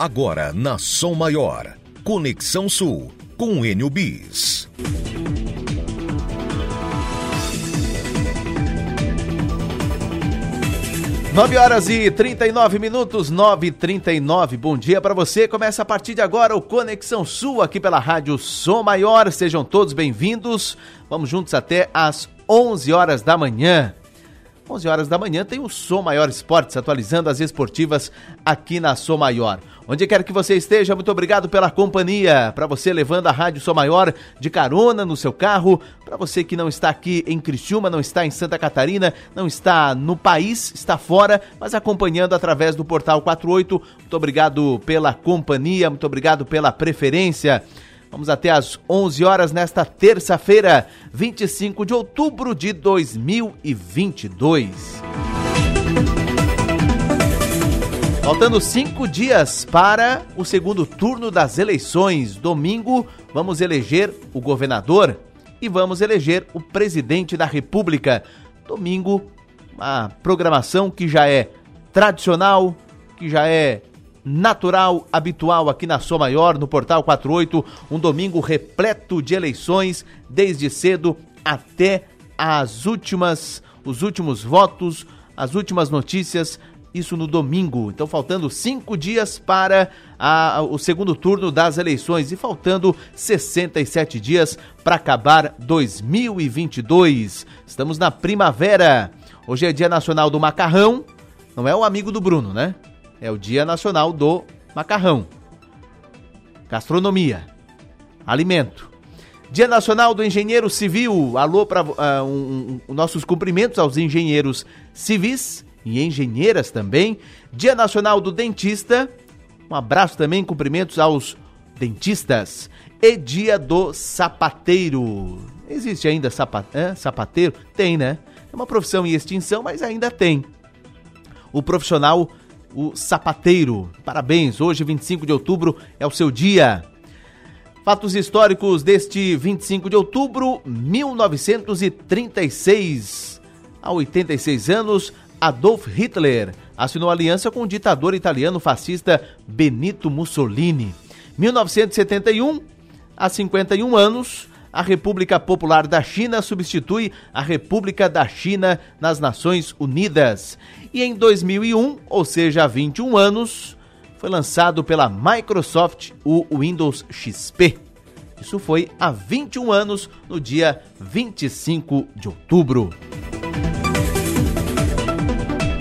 Agora na Som Maior. Conexão Sul com Enio Bis. 9 horas e 39 minutos, 9 e 39. Bom dia para você. Começa a partir de agora o Conexão Sul aqui pela Rádio Som Maior. Sejam todos bem-vindos. Vamos juntos até às 11 horas da manhã. 11 horas da manhã tem o Som Maior Esportes atualizando as esportivas aqui na Som Maior. Onde quer que você esteja, muito obrigado pela companhia. Para você levando a Rádio Som Maior de carona no seu carro, para você que não está aqui em Criciúma, não está em Santa Catarina, não está no país, está fora, mas acompanhando através do portal 48. Muito obrigado pela companhia, muito obrigado pela preferência. Vamos até às 11 horas nesta terça-feira, 25 de outubro de 2022. Faltando cinco dias para o segundo turno das eleições. Domingo, vamos eleger o governador e vamos eleger o presidente da República. Domingo, uma programação que já é tradicional, que já é natural, habitual aqui na Sua Maior, no Portal 48. Um domingo repleto de eleições, desde cedo até as últimas, os últimos votos, as últimas notícias isso no domingo. Então, faltando cinco dias para a, o segundo turno das eleições e faltando 67 dias para acabar 2022. Estamos na primavera. Hoje é Dia Nacional do Macarrão. Não é o amigo do Bruno, né? É o Dia Nacional do Macarrão. Gastronomia. Alimento. Dia Nacional do Engenheiro Civil. Alô para uh, um, um, nossos cumprimentos aos engenheiros civis e engenheiras também. Dia Nacional do Dentista. Um abraço também, cumprimentos aos dentistas. E Dia do Sapateiro. Existe ainda sapa, é, sapateiro? Tem, né? É uma profissão em extinção, mas ainda tem. O profissional, o sapateiro. Parabéns, hoje, 25 de outubro, é o seu dia. Fatos históricos deste 25 de outubro, 1936. Há 86 anos, Adolf Hitler assinou aliança com o ditador italiano fascista Benito Mussolini. 1971, há 51 anos, a República Popular da China substitui a República da China nas Nações Unidas. E em 2001, ou seja, há 21 anos, foi lançado pela Microsoft o Windows XP. Isso foi há 21 anos, no dia 25 de outubro.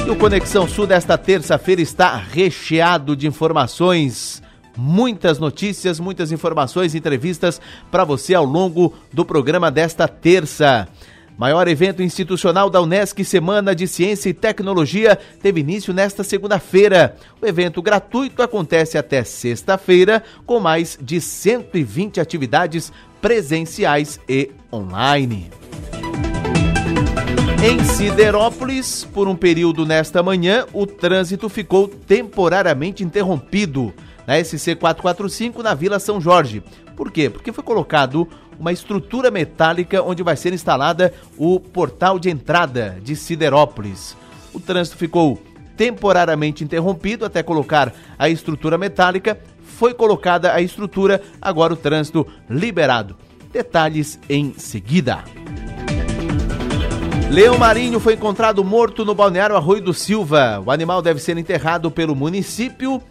E o Conexão Sul desta terça-feira está recheado de informações, muitas notícias, muitas informações, entrevistas para você ao longo do programa desta terça. Maior evento institucional da Unesc Semana de Ciência e Tecnologia teve início nesta segunda-feira. O evento gratuito acontece até sexta-feira, com mais de 120 atividades presenciais e online. Em Siderópolis, por um período nesta manhã, o trânsito ficou temporariamente interrompido na SC 445 na Vila São Jorge. Por quê? Porque foi colocado uma estrutura metálica onde vai ser instalada o portal de entrada de Siderópolis. O trânsito ficou temporariamente interrompido até colocar a estrutura metálica. Foi colocada a estrutura, agora o trânsito liberado. Detalhes em seguida. Leão marinho foi encontrado morto no balneário Arroio do Silva. O animal deve ser enterrado pelo município.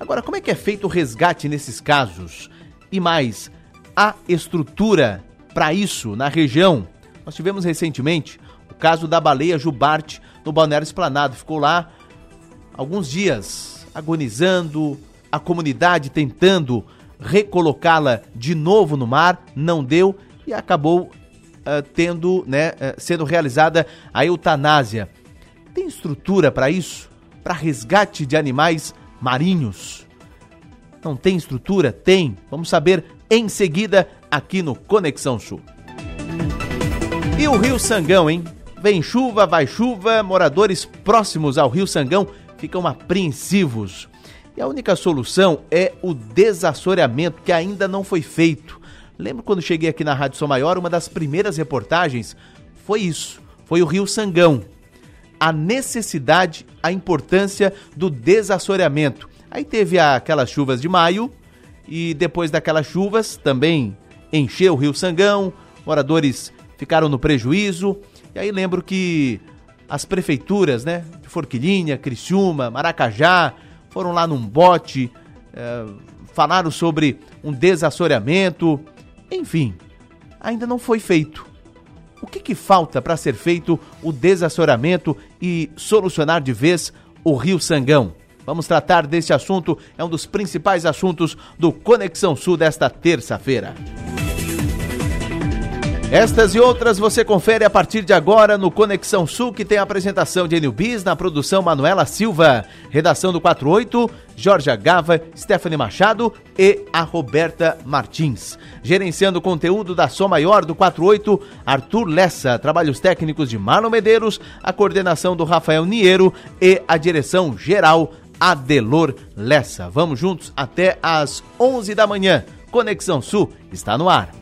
Agora, como é que é feito o resgate nesses casos? E mais, há estrutura para isso na região? Nós tivemos recentemente o caso da baleia jubarte no balneário Esplanado. Ficou lá alguns dias agonizando, a comunidade tentando recolocá-la de novo no mar, não deu e acabou uh, tendo, né, uh, sendo realizada a eutanásia. Tem estrutura para isso? Para resgate de animais marinhos? Não tem estrutura? Tem. Vamos saber em seguida aqui no Conexão Sul. E o Rio Sangão, hein? Vem chuva, vai chuva, moradores próximos ao Rio Sangão ficam apreensivos. E a única solução é o desassoreamento que ainda não foi feito. Lembro quando cheguei aqui na Rádio São Maior, uma das primeiras reportagens foi isso, foi o Rio Sangão. A necessidade, a importância do desassoreamento. Aí teve aquelas chuvas de maio e depois daquelas chuvas também encheu o Rio Sangão, moradores ficaram no prejuízo. E aí lembro que as prefeituras, né, de Forquilinha, Criciúma, Maracajá, foram lá num bote, é, falaram sobre um desassoreamento, enfim, ainda não foi feito. O que, que falta para ser feito o desassoreamento e solucionar de vez o Rio Sangão? Vamos tratar desse assunto, é um dos principais assuntos do Conexão Sul desta terça-feira. Estas e outras você confere a partir de agora no Conexão Sul, que tem a apresentação de Enil Bis, na produção Manuela Silva, redação do 48, Jorge Gava, Stephanie Machado e a Roberta Martins. Gerenciando o conteúdo da Som Maior do 48, Arthur Lessa, trabalhos técnicos de Marlon Medeiros, a coordenação do Rafael Niero e a direção geral Adelor Lessa. Vamos juntos até às 11 da manhã. Conexão Sul está no ar.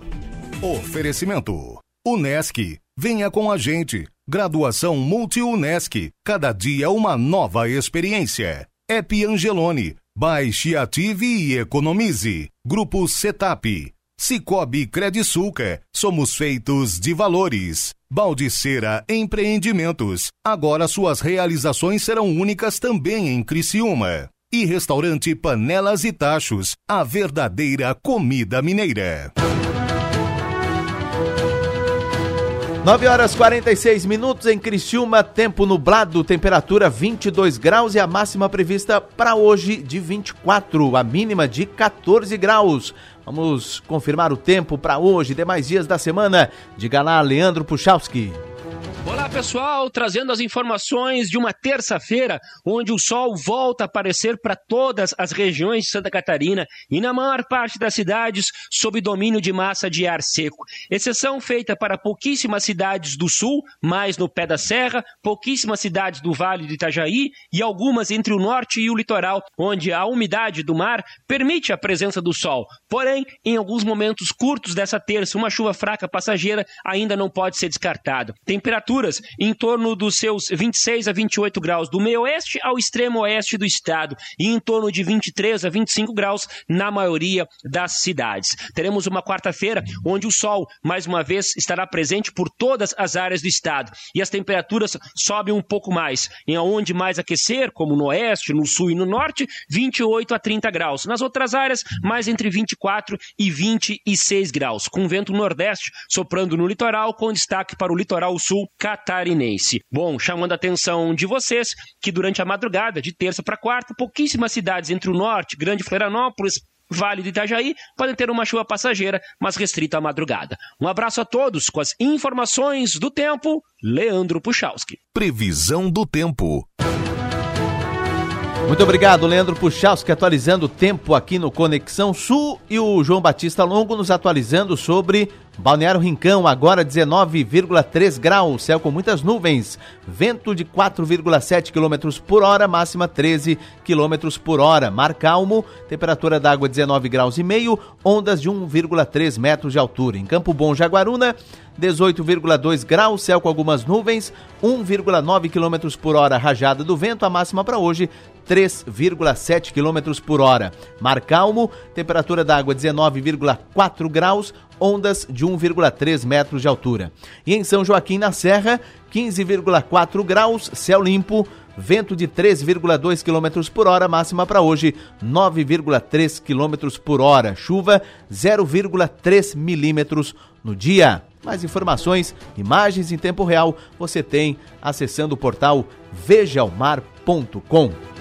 Oferecimento: Unesc. Venha com a gente. Graduação Multi-Unesc. Cada dia uma nova experiência. Ep Angelone. Baixe, ative e economize. Grupo Setap. Cicobi Credisulca. Somos feitos de valores. Baldiceira Empreendimentos. Agora suas realizações serão únicas também em Criciúma. E restaurante Panelas e Tachos. A verdadeira comida mineira. 9 horas 46 minutos em Criciúma, tempo nublado, temperatura 22 graus e a máxima prevista para hoje de 24, a mínima de 14 graus. Vamos confirmar o tempo para hoje, demais dias da semana. Diga lá, Leandro Puchalski. Olá pessoal, trazendo as informações de uma terça-feira, onde o sol volta a aparecer para todas as regiões de Santa Catarina e na maior parte das cidades sob domínio de massa de ar seco. Exceção feita para pouquíssimas cidades do sul, mais no pé da serra, pouquíssimas cidades do Vale de Itajaí e algumas entre o norte e o litoral, onde a umidade do mar permite a presença do sol. Porém, em alguns momentos curtos dessa terça, uma chuva fraca passageira ainda não pode ser descartada. Temperatura temperaturas em torno dos seus 26 a 28 graus do meio oeste ao extremo oeste do estado e em torno de 23 a 25 graus na maioria das cidades. Teremos uma quarta-feira onde o sol, mais uma vez, estará presente por todas as áreas do estado e as temperaturas sobem um pouco mais. Em onde mais aquecer, como no oeste, no sul e no norte, 28 a 30 graus. Nas outras áreas, mais entre 24 e 26 graus, com vento nordeste soprando no litoral, com destaque para o litoral sul catarinense. Bom, chamando a atenção de vocês que durante a madrugada, de terça para quarta, pouquíssimas cidades entre o norte, Grande Florianópolis, Vale do Itajaí podem ter uma chuva passageira, mas restrita à madrugada. Um abraço a todos com as informações do tempo, Leandro Puchalski. Previsão do tempo. Muito obrigado, Leandro Puchalski, atualizando o tempo aqui no Conexão Sul. E o João Batista Longo nos atualizando sobre Balneário Rincão, agora 19,3 graus, céu com muitas nuvens, vento de 4,7 km por hora, máxima 13 km por hora, mar calmo, temperatura da água 19 graus e meio, ondas de 1,3 metros de altura. Em Campo Bom, Jaguaruna, 18,2 graus, céu com algumas nuvens, 1,9 km por hora, rajada do vento, a máxima para hoje 3,7 km por hora. Mar calmo, temperatura da água 19,4 graus, ondas de 1,3 metros de altura. E em São Joaquim na Serra, 15,4 graus, céu limpo, vento de 3,2 km por hora, máxima para hoje 9,3 km por hora, chuva 0,3 milímetros no dia. Mais informações, imagens em tempo real, você tem acessando o portal vejaomar.com.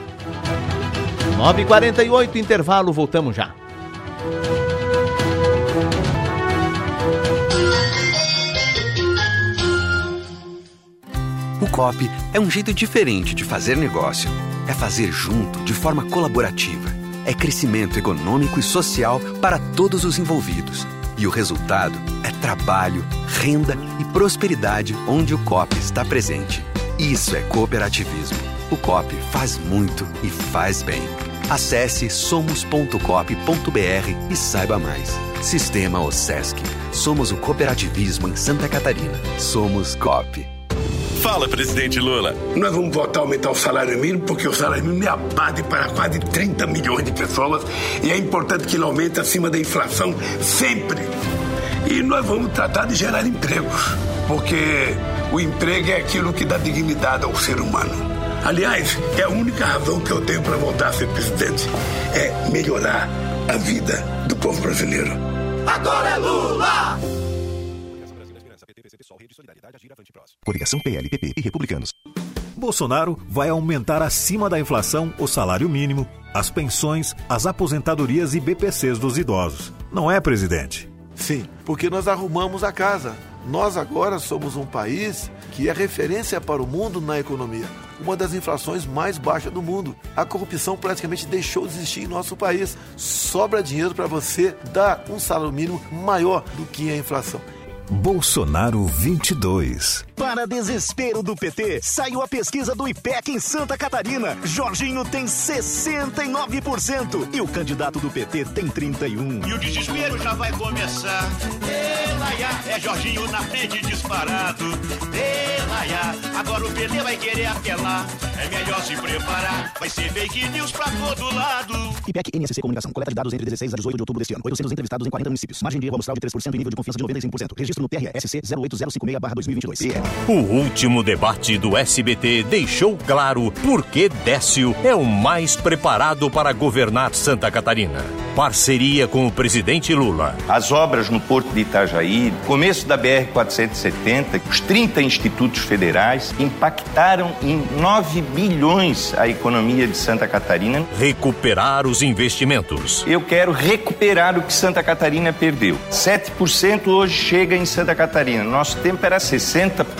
9h48, intervalo, voltamos já. O COP é um jeito diferente de fazer negócio. É fazer junto, de forma colaborativa. É crescimento econômico e social para todos os envolvidos. E o resultado é trabalho, renda e prosperidade onde o COP está presente. Isso é cooperativismo. O COP faz muito e faz bem. Acesse somos.cop.br e saiba mais. Sistema OSESC. Somos o cooperativismo em Santa Catarina. Somos COP. Fala, presidente Lula. Nós vamos votar aumentar o salário mínimo, porque o salário mínimo é a base para quase 30 milhões de pessoas e é importante que ele aumente acima da inflação sempre. E nós vamos tratar de gerar empregos, porque o emprego é aquilo que dá dignidade ao ser humano. Aliás, é a única razão que eu tenho para voltar a ser presidente: é melhorar a vida do povo brasileiro. Agora é Lula! Coligação PLPP e Republicanos. Bolsonaro vai aumentar acima da inflação o salário mínimo, as pensões, as aposentadorias e BPCs dos idosos. Não é, presidente? Sim, porque nós arrumamos a casa. Nós agora somos um país que é referência para o mundo na economia. Uma das inflações mais baixas do mundo. A corrupção praticamente deixou de existir em nosso país. Sobra dinheiro para você dar um salário mínimo maior do que a inflação. Bolsonaro 22. Para desespero do PT, saiu a pesquisa do IPEC em Santa Catarina. Jorginho tem 69% e o candidato do PT tem 31. E o desespero já vai começar. Elaiá, é Jorginho na frente disparado. Elaiá, agora o PT vai querer apelar. É melhor se preparar, vai ser fake news pra todo lado. IPEC NSC Comunicação, coleta de dados entre 16 a 18 de outubro deste ano. 800 entrevistados em 40 municípios. Margem de erro amostral de 3% e nível de confiança de 95%. Registro no TRSC 08056-2022. O último debate do SBT deixou claro por que Décio é o mais preparado para governar Santa Catarina. Parceria com o presidente Lula. As obras no Porto de Itajaí, começo da BR-470, os 30 institutos federais impactaram em 9 bilhões a economia de Santa Catarina. Recuperar os investimentos. Eu quero recuperar o que Santa Catarina perdeu. 7% hoje chega em Santa Catarina. Nosso tempo era 60%.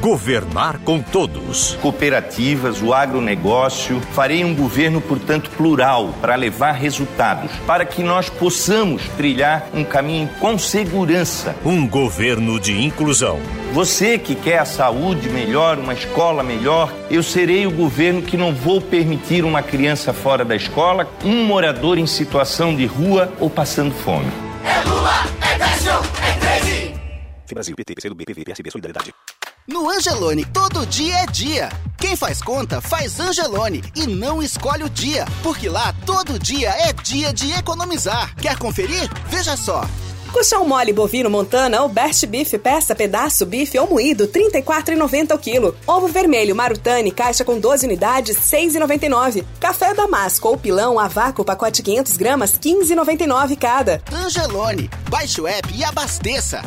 Governar com todos. Cooperativas, o agronegócio. Farei um governo, portanto, plural, para levar resultados, para que nós possamos trilhar um caminho com segurança. Um governo de inclusão. Você que quer a saúde melhor, uma escola melhor, eu serei o governo que não vou permitir uma criança fora da escola, um morador em situação de rua ou passando fome. É Lula, é 13. Brasil, PT, PCdoB, PV, PSB, Solidariedade. No Angelone, todo dia é dia. Quem faz conta, faz Angelone e não escolhe o dia, porque lá todo dia é dia de economizar. Quer conferir? Veja só. Colchão mole bovino montana ou best beef peça pedaço bife ou moído 34,90 o quilo. Ovo vermelho marutani caixa com 12 unidades 6,99. Café damasco ou pilão a vácuo pacote 500 gramas 15,99 cada. Angelone, baixe o app e abasteça.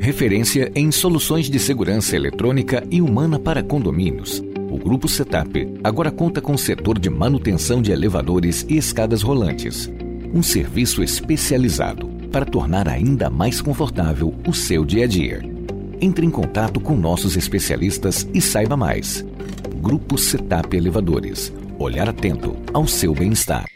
Referência em soluções de segurança eletrônica e humana para condomínios. O Grupo Setup agora conta com o setor de manutenção de elevadores e escadas rolantes. Um serviço especializado para tornar ainda mais confortável o seu dia a dia. Entre em contato com nossos especialistas e saiba mais. Grupo Setup Elevadores. Olhar atento ao seu bem-estar.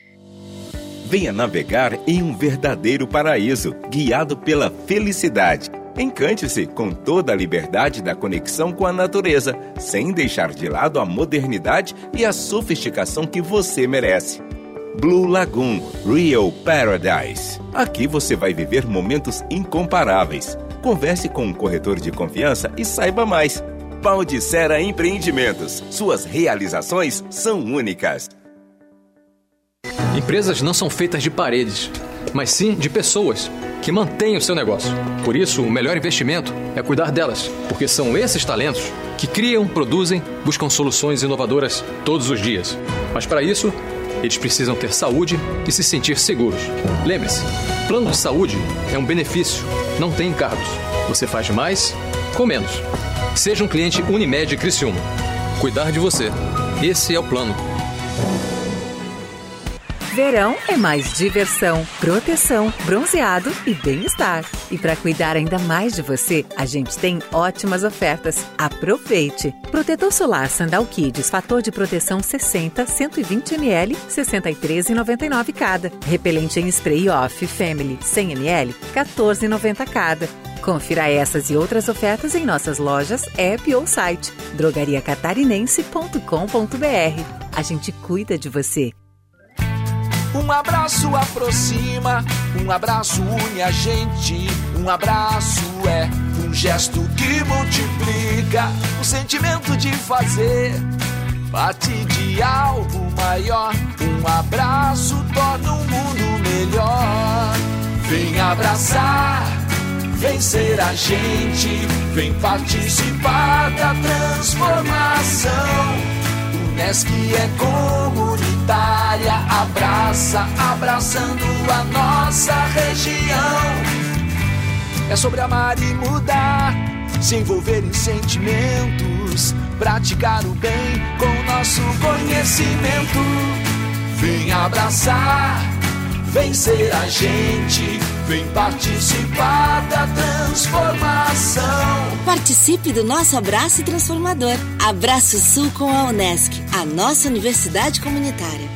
Venha navegar em um verdadeiro paraíso, guiado pela felicidade. Encante-se com toda a liberdade da conexão com a natureza, sem deixar de lado a modernidade e a sofisticação que você merece. Blue Lagoon Real Paradise. Aqui você vai viver momentos incomparáveis. Converse com um corretor de confiança e saiba mais. Pau de Sera Empreendimentos. Suas realizações são únicas. Empresas não são feitas de paredes, mas sim de pessoas que mantêm o seu negócio. Por isso, o melhor investimento é cuidar delas, porque são esses talentos que criam, produzem, buscam soluções inovadoras todos os dias. Mas para isso, eles precisam ter saúde e se sentir seguros. Lembre-se, plano de saúde é um benefício, não tem encargos. Você faz mais com menos. Seja um cliente Unimed Criciúma. Cuidar de você. Esse é o plano. Verão é mais diversão, proteção, bronzeado e bem-estar. E para cuidar ainda mais de você, a gente tem ótimas ofertas. Aproveite! Protetor solar Sandal Kids, fator de proteção 60, 120 ml, 63,99 cada. Repelente em spray off Family 100 ml, 14,90 cada. Confira essas e outras ofertas em nossas lojas, app ou site drogariacatarinense.com.br. A gente cuida de você. Um abraço aproxima, um abraço une a gente. Um abraço é um gesto que multiplica o sentimento de fazer parte de algo maior. Um abraço torna o um mundo melhor. Vem abraçar, vem ser a gente, vem participar da transformação. Unesc é comunitária, abraça, abraçando a nossa região. É sobre amar e mudar, se envolver em sentimentos, praticar o bem com nosso conhecimento. Vem abraçar, vem ser a gente, vem participar da transformação. Participe do nosso abraço transformador. Abraço Sul com a Unesc, a nossa universidade comunitária.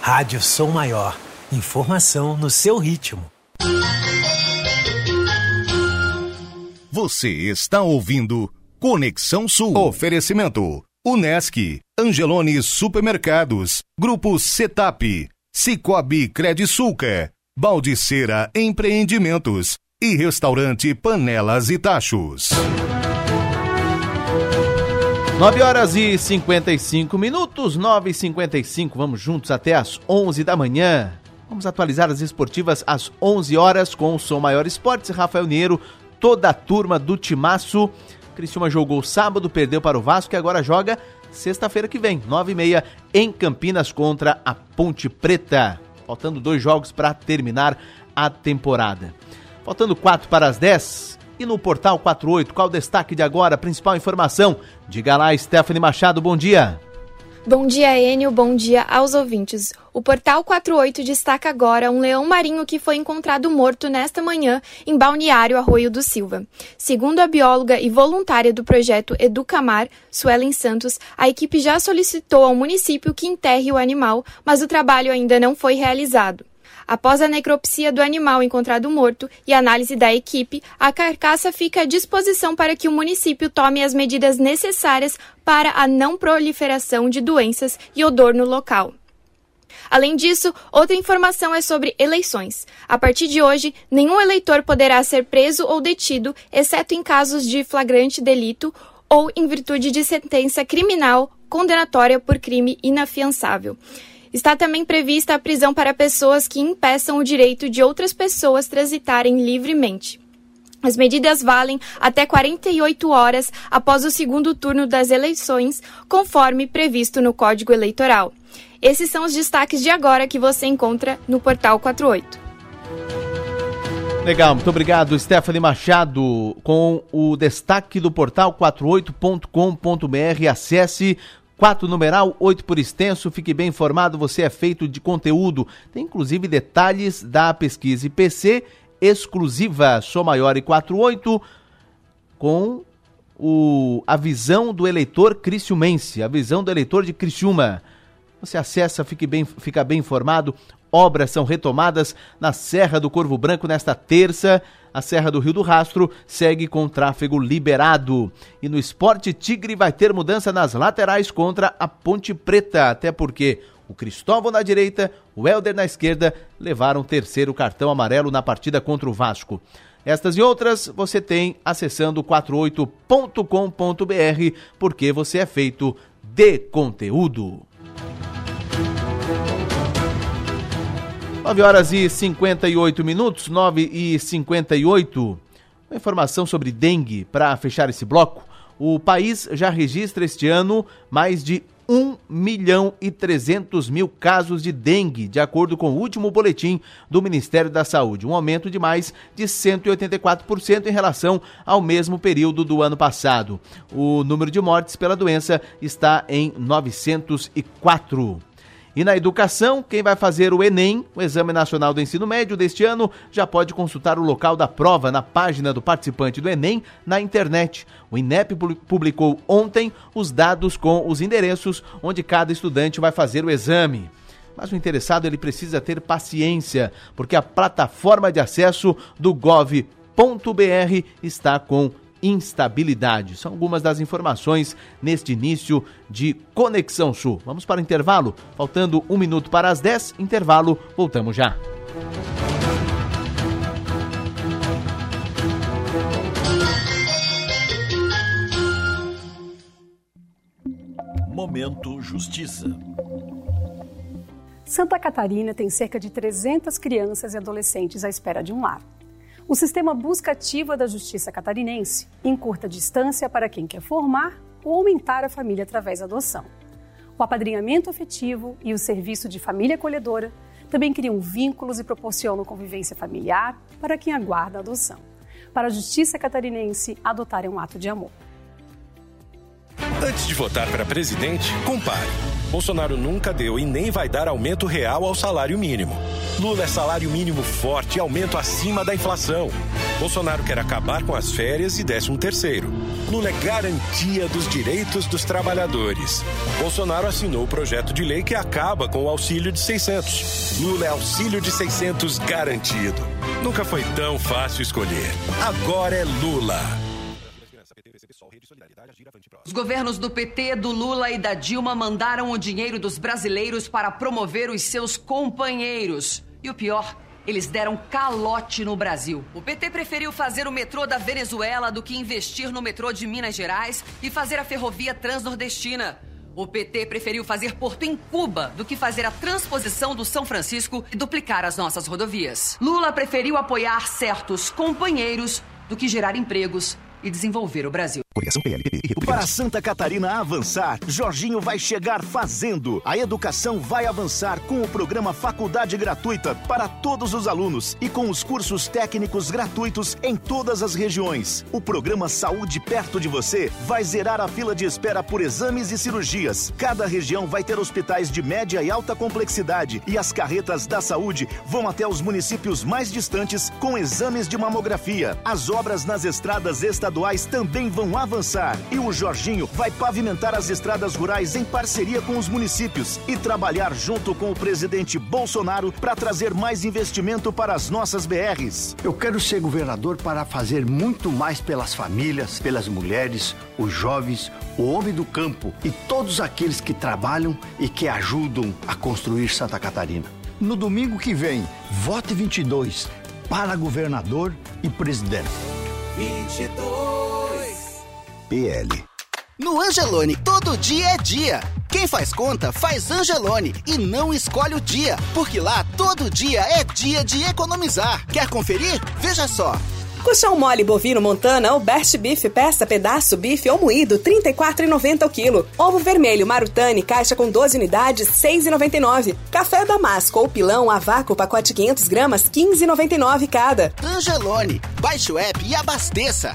Rádio Som Maior. Informação no seu ritmo. Você está ouvindo Conexão Sul. Oferecimento: Unesc, Angelone Supermercados, Grupo Setap, Cicobi Credisulca, Baldiceira Empreendimentos e Restaurante Panelas e Tachos. 9 horas e 55 minutos, 9 e 55 Vamos juntos até às 11 da manhã. Vamos atualizar as esportivas às 11 horas com o Som Maior Esportes. Rafael Niero, toda a turma do Timaço. Criciúma jogou sábado, perdeu para o Vasco e agora joga sexta-feira que vem, 9 e meia, em Campinas contra a Ponte Preta. Faltando dois jogos para terminar a temporada. Faltando quatro para as 10, e no Portal 48, qual o destaque de agora? Principal informação? Diga lá, Stephanie Machado, bom dia. Bom dia, Enio. Bom dia aos ouvintes. O Portal 48 destaca agora um leão marinho que foi encontrado morto nesta manhã em Balneário Arroio do Silva. Segundo a bióloga e voluntária do projeto Educamar, Suelen Santos, a equipe já solicitou ao município que enterre o animal, mas o trabalho ainda não foi realizado. Após a necropsia do animal encontrado morto e análise da equipe, a carcaça fica à disposição para que o município tome as medidas necessárias para a não proliferação de doenças e odor no local. Além disso, outra informação é sobre eleições. A partir de hoje, nenhum eleitor poderá ser preso ou detido, exceto em casos de flagrante delito ou em virtude de sentença criminal condenatória por crime inafiançável. Está também prevista a prisão para pessoas que impeçam o direito de outras pessoas transitarem livremente. As medidas valem até 48 horas após o segundo turno das eleições, conforme previsto no Código Eleitoral. Esses são os destaques de agora que você encontra no Portal 48. Legal, muito obrigado, Stephanie Machado, com o destaque do portal 48.com.br. Acesse 4 numeral, 8 por extenso, fique bem informado, você é feito de conteúdo. Tem inclusive detalhes da pesquisa IPC exclusiva Sou Maior e 48 com o, a visão do eleitor criciumense, a visão do eleitor de Criciúma. Você acessa, fique bem, fica bem informado. Obras são retomadas na Serra do Corvo Branco nesta terça a Serra do Rio do Rastro segue com tráfego liberado. E no Esporte Tigre vai ter mudança nas laterais contra a Ponte Preta, até porque o Cristóvão na direita, o Helder na esquerda levaram terceiro cartão amarelo na partida contra o Vasco. Estas e outras você tem acessando 48.com.br, porque você é feito de conteúdo. 9 horas e 58 minutos, 9 e 58. Uma informação sobre dengue para fechar esse bloco. O país já registra este ano mais de 1 milhão e 300 mil casos de dengue, de acordo com o último boletim do Ministério da Saúde, um aumento de mais de 184% em relação ao mesmo período do ano passado. O número de mortes pela doença está em 904. E na educação, quem vai fazer o Enem, o Exame Nacional do Ensino Médio deste ano, já pode consultar o local da prova na página do participante do Enem na internet. O INEP publicou ontem os dados com os endereços onde cada estudante vai fazer o exame. Mas o interessado ele precisa ter paciência, porque a plataforma de acesso do gov.br está com instabilidade. São algumas das informações neste início de Conexão Sul. Vamos para o intervalo, faltando um minuto para as 10, intervalo, voltamos já. Momento Justiça. Santa Catarina tem cerca de 300 crianças e adolescentes à espera de um lar. O sistema busca ativa da Justiça Catarinense encurta distância para quem quer formar ou aumentar a família através da adoção. O apadrinhamento afetivo e o serviço de família acolhedora também criam vínculos e proporcionam convivência familiar para quem aguarda a adoção. Para a Justiça Catarinense, adotar é um ato de amor. Antes de votar para presidente, compare. Bolsonaro nunca deu e nem vai dar aumento real ao salário mínimo. Lula é salário mínimo forte e aumento acima da inflação. Bolsonaro quer acabar com as férias e décimo terceiro. Lula é garantia dos direitos dos trabalhadores. Bolsonaro assinou o projeto de lei que acaba com o auxílio de 600. Lula é auxílio de 600 garantido. Nunca foi tão fácil escolher. Agora é Lula. Os governos do PT, do Lula e da Dilma mandaram o dinheiro dos brasileiros para promover os seus companheiros. E o pior, eles deram calote no Brasil. O PT preferiu fazer o metrô da Venezuela do que investir no metrô de Minas Gerais e fazer a ferrovia transnordestina. O PT preferiu fazer porto em Cuba do que fazer a transposição do São Francisco e duplicar as nossas rodovias. Lula preferiu apoiar certos companheiros do que gerar empregos e desenvolver o Brasil. Coligação PLPP e República. Para Santa Catarina avançar, Jorginho vai chegar fazendo. A educação vai avançar com o programa Faculdade Gratuita para todos os alunos e com os cursos técnicos gratuitos em todas as regiões. O programa Saúde Perto de Você vai zerar a fila de espera por exames e cirurgias. Cada região vai ter hospitais de média e alta complexidade e as carretas da saúde vão até os municípios mais distantes com exames de mamografia. As obras nas estradas estaduais também vão avançar e o Jorginho vai pavimentar as estradas rurais em parceria com os municípios e trabalhar junto com o presidente Bolsonaro para trazer mais investimento para as nossas BRs. Eu quero ser governador para fazer muito mais pelas famílias, pelas mulheres, os jovens, o homem do campo e todos aqueles que trabalham e que ajudam a construir Santa Catarina. No domingo que vem, vote 22 para governador e presidente. 22. PL. No Angelone, todo dia é dia. Quem faz conta, faz Angelone e não escolhe o dia, porque lá todo dia é dia de economizar. Quer conferir? Veja só. Colchão mole bovino montana ou best beef peça pedaço bife ou moído 34,90 o quilo. Ovo vermelho marutani caixa com 12 unidades 6,99. Café damasco ou pilão a vácuo pacote 500 gramas 15,99 cada. Angelone, baixe o app e abasteça.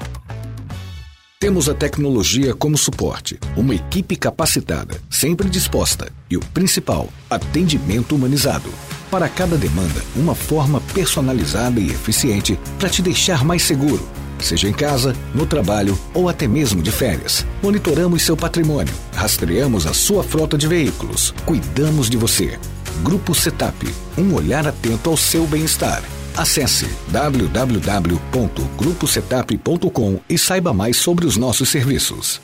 Temos a tecnologia como suporte, uma equipe capacitada, sempre disposta e o principal, atendimento humanizado. Para cada demanda, uma forma personalizada e eficiente para te deixar mais seguro. Seja em casa, no trabalho ou até mesmo de férias. Monitoramos seu patrimônio, rastreamos a sua frota de veículos, cuidamos de você. Grupo Setup, um olhar atento ao seu bem-estar. Acesse www.gruposetup.com e saiba mais sobre os nossos serviços.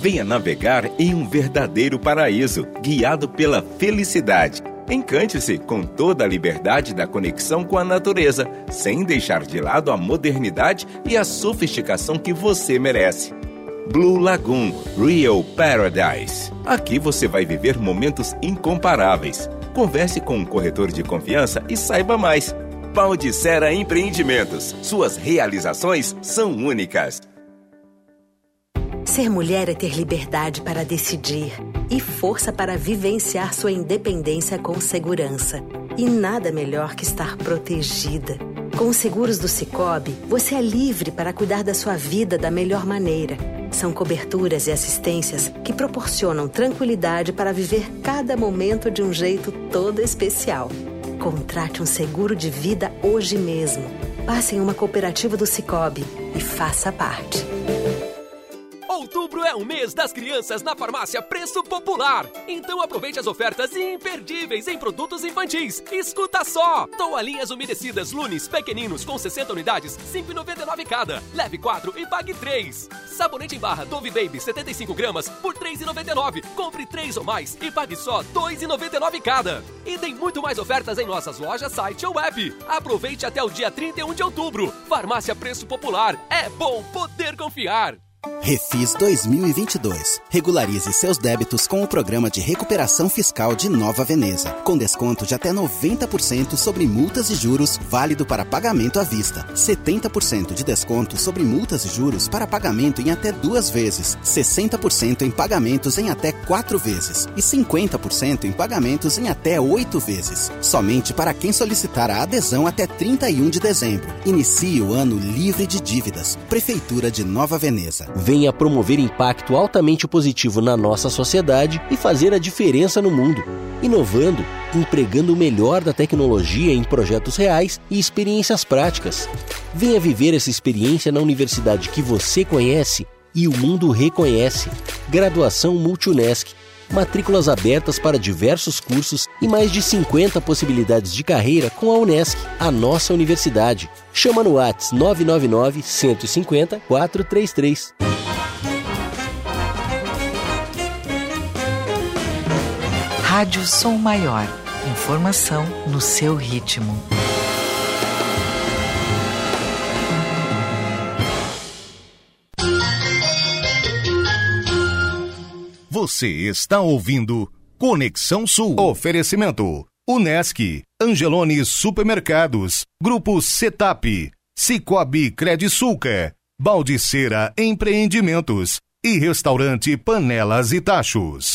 Venha navegar em um verdadeiro paraíso, guiado pela felicidade. Encante-se com toda a liberdade da conexão com a natureza, sem deixar de lado a modernidade e a sofisticação que você merece. Blue Lagoon Real Paradise. Aqui você vai viver momentos incomparáveis. Converse com um corretor de confiança e saiba mais. Sera Empreendimentos. Suas realizações são únicas. Ser mulher é ter liberdade para decidir e força para vivenciar sua independência com segurança. E nada melhor que estar protegida. Com os seguros do Cicobi, você é livre para cuidar da sua vida da melhor maneira. São coberturas e assistências que proporcionam tranquilidade para viver cada momento de um jeito todo especial. Contrate um seguro de vida hoje mesmo. Passe em uma cooperativa do Cicobi e faça parte. Outubro é o mês das crianças na farmácia Preço Popular. Então aproveite as ofertas imperdíveis em produtos infantis. Escuta só! Toalhinhas umedecidas Lunes pequeninos com 60 unidades, 5,99 cada. Leve 4 e pague 3. Sabonete em barra Dove Baby 75 gramas por 3,99. Compre 3 ou mais e pague só 2,99 cada. E tem muito mais ofertas em nossas lojas, site ou web. Aproveite até o dia 31 de outubro. Farmácia Preço Popular. É bom poder confiar. Refis 2022. Regularize seus débitos com o programa de recuperação fiscal de Nova Veneza, com desconto de até 90% sobre multas e juros, válido para pagamento à vista. 70% de desconto sobre multas e juros para pagamento em até duas vezes, 60% em pagamentos em até quatro vezes e 50% em pagamentos em até oito vezes. Somente para quem solicitar a adesão até 31 de dezembro. Inicie o ano livre de dívidas. Prefeitura de Nova Veneza venha promover impacto altamente positivo na nossa sociedade e fazer a diferença no mundo, inovando, empregando o melhor da tecnologia em projetos reais e experiências práticas. Venha viver essa experiência na universidade que você conhece e o mundo reconhece. Graduação Multunesc matrículas abertas para diversos cursos e mais de 50 possibilidades de carreira com a Unesc, a nossa universidade. Chama no Whats 999 150 433. Rádio Som Maior. Informação no seu ritmo. Você está ouvindo Conexão Sul. Oferecimento: Unesc, Angelone Supermercados, Grupo Setap, Cicobi Credisulca, Baldiceira Empreendimentos e Restaurante Panelas e Tachos.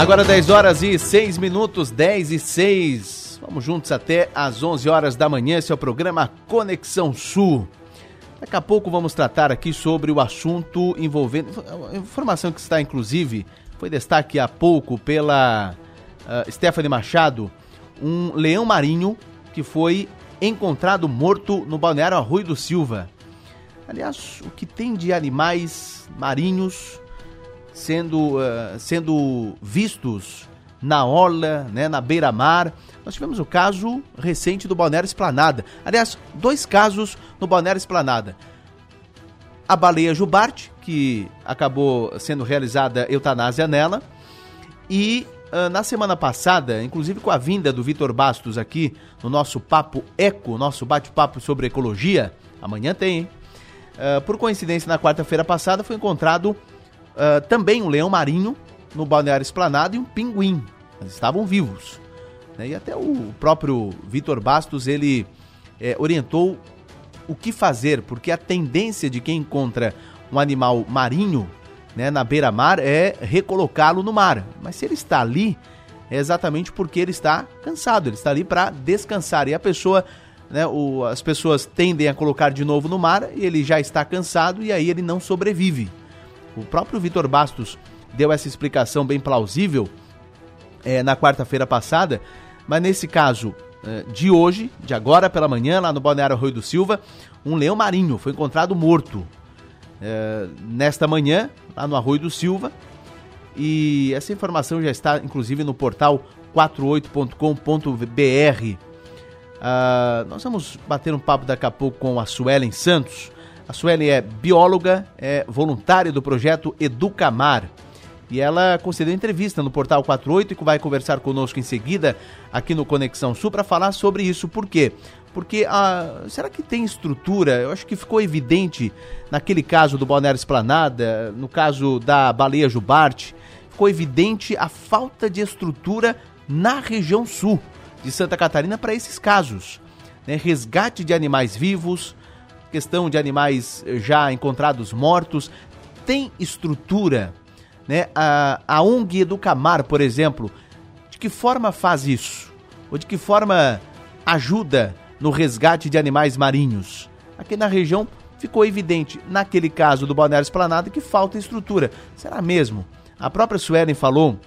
Agora 10 horas e 6 minutos, 10 e 6. Vamos juntos até às 11 horas da manhã. Esse é o programa Conexão Sul. Daqui a pouco vamos tratar aqui sobre o assunto envolvendo. Informação que está, inclusive, foi destaque há pouco pela uh, Stephanie Machado. Um leão marinho que foi encontrado morto no balneário Arroio do Silva. Aliás, o que tem de animais marinhos sendo, uh, sendo vistos na orla, né, na beira-mar. Nós tivemos o caso recente do Balneário Esplanada. Aliás, dois casos no Balneário Esplanada. A baleia jubarte, que acabou sendo realizada eutanásia nela. E uh, na semana passada, inclusive com a vinda do Vitor Bastos aqui no nosso Papo Eco, nosso bate-papo sobre ecologia, amanhã tem, hein? Uh, por coincidência, na quarta-feira passada foi encontrado uh, também um leão marinho no balneário Esplanado e um pinguim. Eles estavam vivos. Né? E até o próprio Vitor Bastos, ele é, orientou o que fazer, porque a tendência de quem encontra um animal marinho né, na beira-mar é recolocá-lo no mar. Mas se ele está ali, é exatamente porque ele está cansado, ele está ali para descansar. E a pessoa, né, o, as pessoas tendem a colocar de novo no mar e ele já está cansado e aí ele não sobrevive. O próprio Vitor Bastos deu essa explicação bem plausível é, na quarta-feira passada, mas nesse caso é, de hoje, de agora pela manhã, lá no Balneário Arroio do Silva, um leão marinho foi encontrado morto é, nesta manhã, lá no Arroio do Silva. E essa informação já está, inclusive, no portal 48.com.br. Ah, nós vamos bater um papo daqui a pouco com a Suelen Santos, a Sueli é bióloga, é voluntária do projeto Educamar. E ela concedeu entrevista no Portal 48 e vai conversar conosco em seguida aqui no Conexão Sul para falar sobre isso. Por quê? Porque ah, será que tem estrutura? Eu acho que ficou evidente naquele caso do Balneário Esplanada, no caso da baleia jubarte, ficou evidente a falta de estrutura na região sul de Santa Catarina para esses casos. Né? Resgate de animais vivos, questão de animais eh, já encontrados mortos, tem estrutura, né? A, a ONG Educamar, por exemplo, de que forma faz isso? Ou de que forma ajuda no resgate de animais marinhos. Aqui na região ficou evidente, naquele caso do Balneário Esplanada, que falta estrutura. Será mesmo? A própria Suelen falou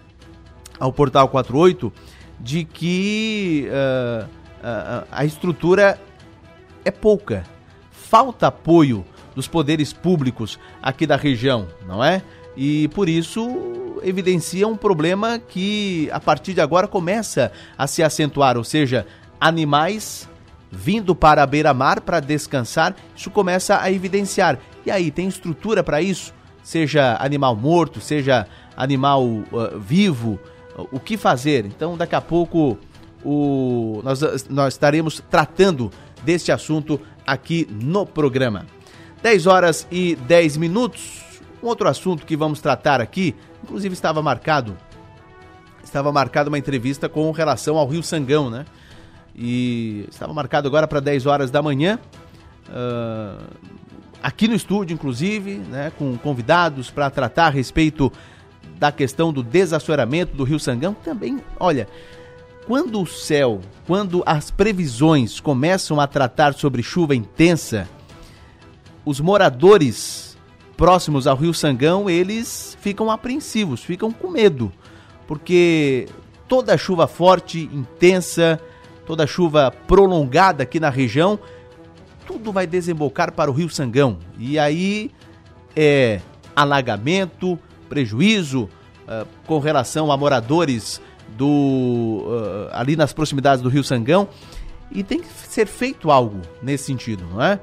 ao Portal 48 de que uh, uh, a estrutura é pouca. Falta apoio dos poderes públicos aqui da região, não é? E por isso evidencia um problema que a partir de agora começa a se acentuar, ou seja, animais vindo para a beira-mar para descansar, isso começa a evidenciar. E aí, tem estrutura para isso? Seja animal morto, seja animal uh, vivo, o que fazer? Então, daqui a pouco o, nós, nós estaremos tratando deste assunto aqui no programa. 10 horas e 10 minutos. Um outro assunto que vamos tratar aqui, inclusive estava marcado, estava marcada uma entrevista com relação ao Rio Sangão, né? E estava marcado agora para 10 horas da manhã. Uh, aqui no estúdio, inclusive, né, com convidados para tratar a respeito da questão do desassoreamento do Rio Sangão. Também, olha, quando o céu, quando as previsões começam a tratar sobre chuva intensa, os moradores próximos ao Rio Sangão, eles ficam apreensivos, ficam com medo, porque toda chuva forte, intensa, toda chuva prolongada aqui na região, tudo vai desembocar para o Rio Sangão. E aí é alagamento, prejuízo uh, com relação a moradores do uh, ali nas proximidades do Rio Sangão. E tem que ser feito algo nesse sentido, não é?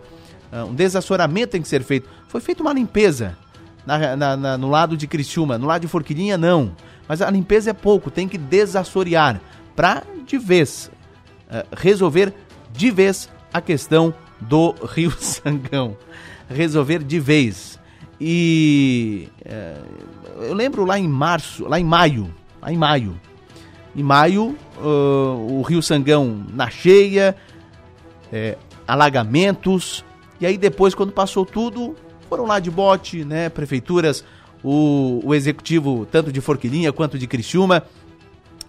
Uh, um desassoramento tem que ser feito. Foi feita uma limpeza na, na, na, no lado de Criciúma, no lado de Forquilinha não. Mas a limpeza é pouco, tem que desassorear para de vez eh, resolver de vez a questão do Rio Sangão. Resolver de vez. E uh, eu lembro lá em março, lá em maio, lá em maio. Em maio, uh, o Rio Sangão na cheia, é, alagamentos. E aí depois, quando passou tudo, foram lá de bote, né? Prefeituras, o, o executivo, tanto de Forquilinha quanto de Criciúma,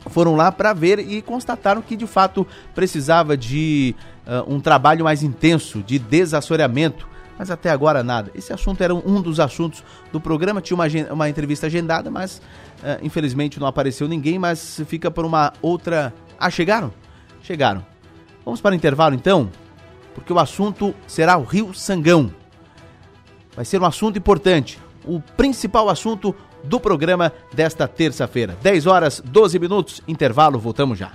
foram lá para ver e constataram que de fato precisava de uh, um trabalho mais intenso de desassoreamento, mas até agora nada. Esse assunto era um dos assuntos do programa, tinha uma, uma entrevista agendada, mas infelizmente não apareceu ninguém, mas fica por uma outra. Ah, chegaram? Chegaram. Vamos para o intervalo então, porque o assunto será o Rio Sangão. Vai ser um assunto importante, o principal assunto do programa desta terça-feira. 10 horas 12 minutos, intervalo, voltamos já.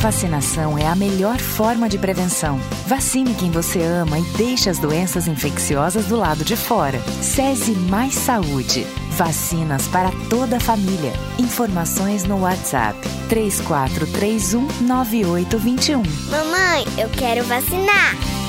Vacinação é a melhor forma de prevenção. Vacine quem você ama e deixe as doenças infecciosas do lado de fora. SESI Mais Saúde. Vacinas para toda a família. Informações no WhatsApp 3431 9821. Mamãe, eu quero vacinar.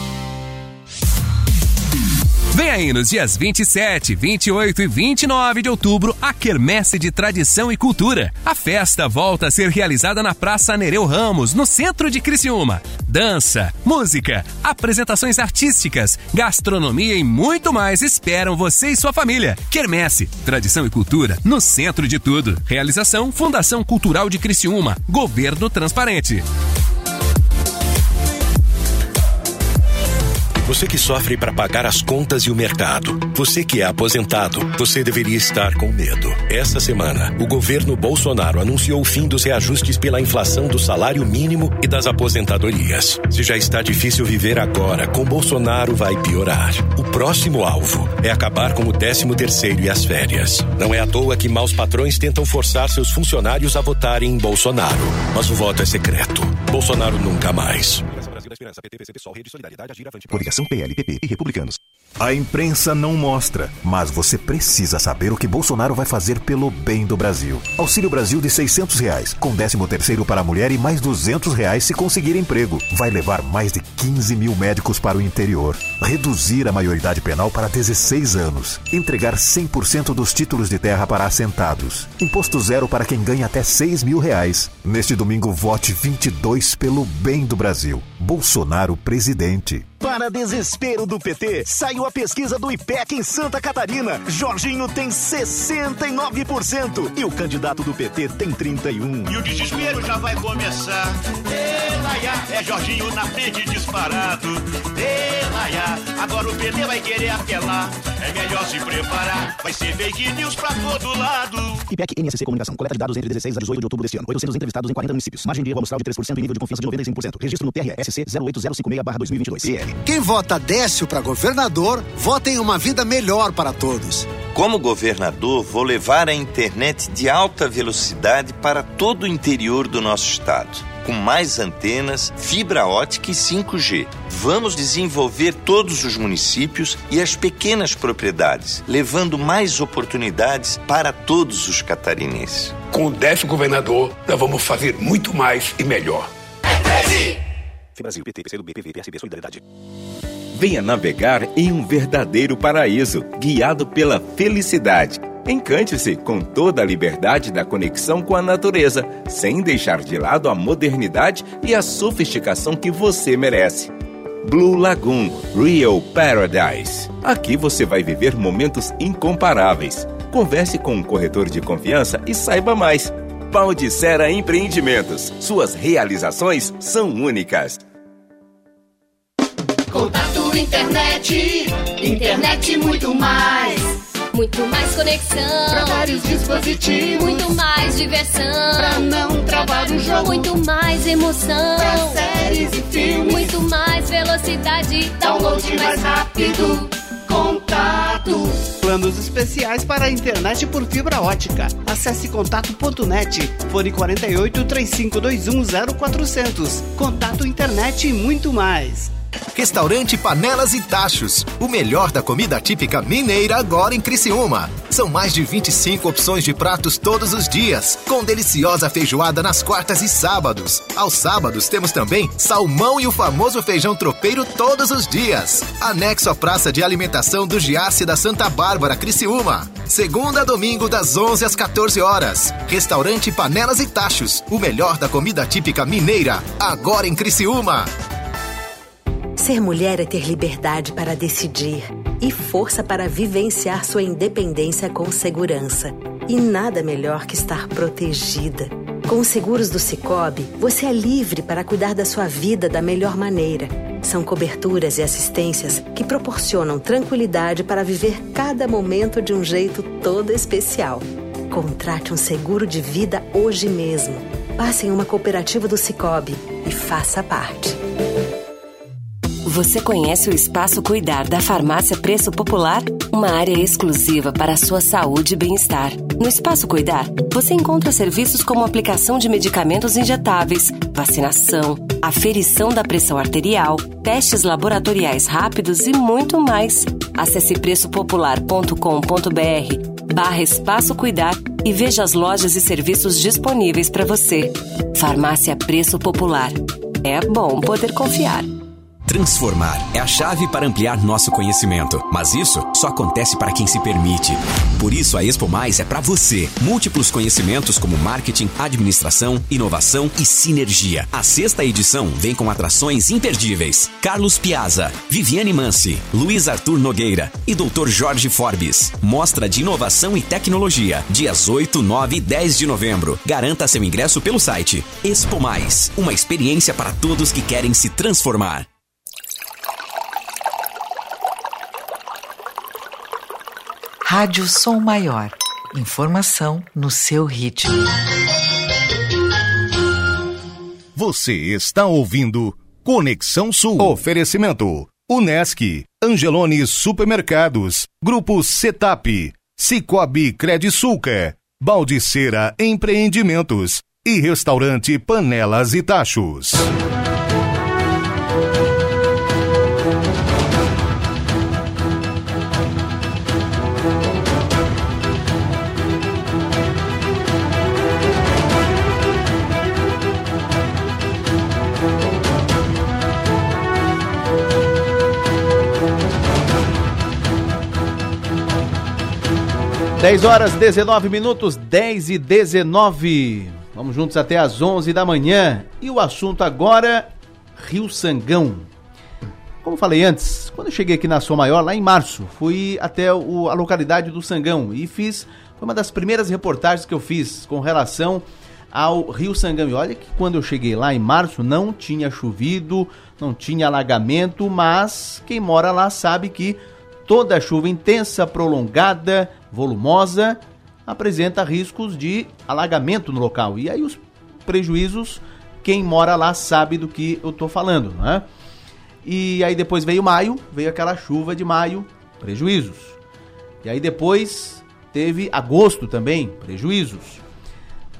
Vem aí nos dias 27, 28 e 29 de outubro a Quermesse de Tradição e Cultura. A festa volta a ser realizada na Praça Nereu Ramos, no centro de Criciúma. Dança, música, apresentações artísticas, gastronomia e muito mais esperam você e sua família. Quermesse, Tradição e Cultura, no centro de tudo. Realização Fundação Cultural de Criciúma. Governo Transparente. Você que sofre para pagar as contas e o mercado. Você que é aposentado. Você deveria estar com medo. Essa semana, o governo Bolsonaro anunciou o fim dos reajustes pela inflação do salário mínimo e das aposentadorias. Se já está difícil viver agora, com Bolsonaro vai piorar. O próximo alvo é acabar com o 13 terceiro e as férias. Não é à toa que maus patrões tentam forçar seus funcionários a votarem em Bolsonaro. Mas o voto é secreto. Bolsonaro nunca mais. Esperança, PT, PCB, Sol, Rede Solidariedade, Agir, Avante. Coligação PL, PP e Republicanos. A imprensa não mostra, mas você precisa saber o que Bolsonaro vai fazer pelo bem do Brasil. Auxílio Brasil de 600 reais, com 13 terceiro para a mulher e mais 200 reais se conseguir emprego. Vai levar mais de 15 mil médicos para o interior. Reduzir a maioridade penal para 16 anos. Entregar 100% dos títulos de terra para assentados. Imposto zero para quem ganha até 6 mil reais. Neste domingo, vote 22 pelo bem do Brasil. Bolsonaro presidente. Para desespero do PT, saiu a pesquisa do IPEC em Santa Catarina. Jorginho tem 69% e o candidato do PT tem 31%. E o desespero já vai começar. Elaiá, é Jorginho na frente disparado. Elaiá, agora o PT vai querer apelar. É melhor se preparar, vai ser fake news pra todo lado. IPEC NSC Comunicação, coleta de dados entre 16 a 18 de outubro deste ano. 800 entrevistados em 40 municípios. Margem de erro amostral de 3% e nível de confiança de 95%. Registro no TRSC 08056-2022. PL. Quem vota Décio para governador, vota em uma vida melhor para todos. Como governador, vou levar a internet de alta velocidade para todo o interior do nosso estado com mais antenas, fibra ótica e 5G. Vamos desenvolver todos os municípios e as pequenas propriedades, levando mais oportunidades para todos os catarinenses. Com o décimo governador, nós vamos fazer muito mais e melhor. Brasil, PT, PCdoB, PV, PSB, Solidariedade. Venha navegar em um verdadeiro paraíso, guiado pela felicidade. Encante-se com toda a liberdade da conexão com a natureza, sem deixar de lado a modernidade e a sofisticação que você merece. Blue Lagoon Real Paradise. Aqui você vai viver momentos incomparáveis. Converse com um corretor de confiança e saiba mais. Paldicera Empreendimentos. Suas realizações são únicas. Contato internet, internet muito mais. Muito mais conexão. Pra vários dispositivos. Muito mais diversão. Pra não travar o jogo. Muito mais emoção. Pra séries e filmes. Muito mais velocidade. Download mais rápido. Contato. Planos especiais para a internet por fibra ótica. Acesse contato.net. Fone 48 3521 0400. Contato internet e muito mais. Restaurante Panelas e Tachos. O melhor da comida típica mineira agora em Criciúma. São mais de 25 opções de pratos todos os dias, com deliciosa feijoada nas quartas e sábados. Aos sábados temos também salmão e o famoso feijão tropeiro todos os dias. Anexo à Praça de Alimentação do Giasse da Santa Bárbara, Criciúma. Segunda a domingo das 11 às 14 horas. Restaurante Panelas e Tachos. O melhor da comida típica mineira agora em Criciúma. Ser mulher é ter liberdade para decidir e força para vivenciar sua independência com segurança. E nada melhor que estar protegida. Com os seguros do Cicobi, você é livre para cuidar da sua vida da melhor maneira. São coberturas e assistências que proporcionam tranquilidade para viver cada momento de um jeito todo especial. Contrate um seguro de vida hoje mesmo. Passe em uma cooperativa do Cicobi e faça parte. Você conhece o Espaço Cuidar da Farmácia Preço Popular? Uma área exclusiva para a sua saúde e bem-estar. No Espaço Cuidar, você encontra serviços como aplicação de medicamentos injetáveis, vacinação, aferição da pressão arterial, testes laboratoriais rápidos e muito mais. Acesse preçopopular.com.br barra Espaço Cuidar e veja as lojas e serviços disponíveis para você. Farmácia Preço Popular. É bom poder confiar. Transformar é a chave para ampliar nosso conhecimento, mas isso só acontece para quem se permite. Por isso a Expo Mais é para você. Múltiplos conhecimentos como marketing, administração, inovação e sinergia. A sexta edição vem com atrações imperdíveis. Carlos Piazza, Viviane Mansi, Luiz Arthur Nogueira e Dr. Jorge Forbes. Mostra de inovação e tecnologia, dias 8, 9 e 10 de novembro. Garanta seu ingresso pelo site Expo Mais, uma experiência para todos que querem se transformar. Rádio Som Maior. Informação no seu ritmo. Você está ouvindo Conexão Sul. Oferecimento: Unesc, Angelone Supermercados, Grupo Setap, Cicobi Credisulca, Baldiceira Empreendimentos e Restaurante Panelas e Tachos. 10 horas 19 minutos, 10 e 19. Vamos juntos até às 11 da manhã. E o assunto agora, Rio Sangão. Como falei antes, quando eu cheguei aqui na Sua Maior, lá em março, fui até o, a localidade do Sangão e fiz, foi uma das primeiras reportagens que eu fiz com relação ao Rio Sangão. E olha que quando eu cheguei lá em março não tinha chovido, não tinha alagamento, mas quem mora lá sabe que toda chuva intensa, prolongada, volumosa, apresenta riscos de alagamento no local. E aí os prejuízos, quem mora lá sabe do que eu estou falando, né? E aí depois veio maio, veio aquela chuva de maio, prejuízos. E aí depois teve agosto também, prejuízos.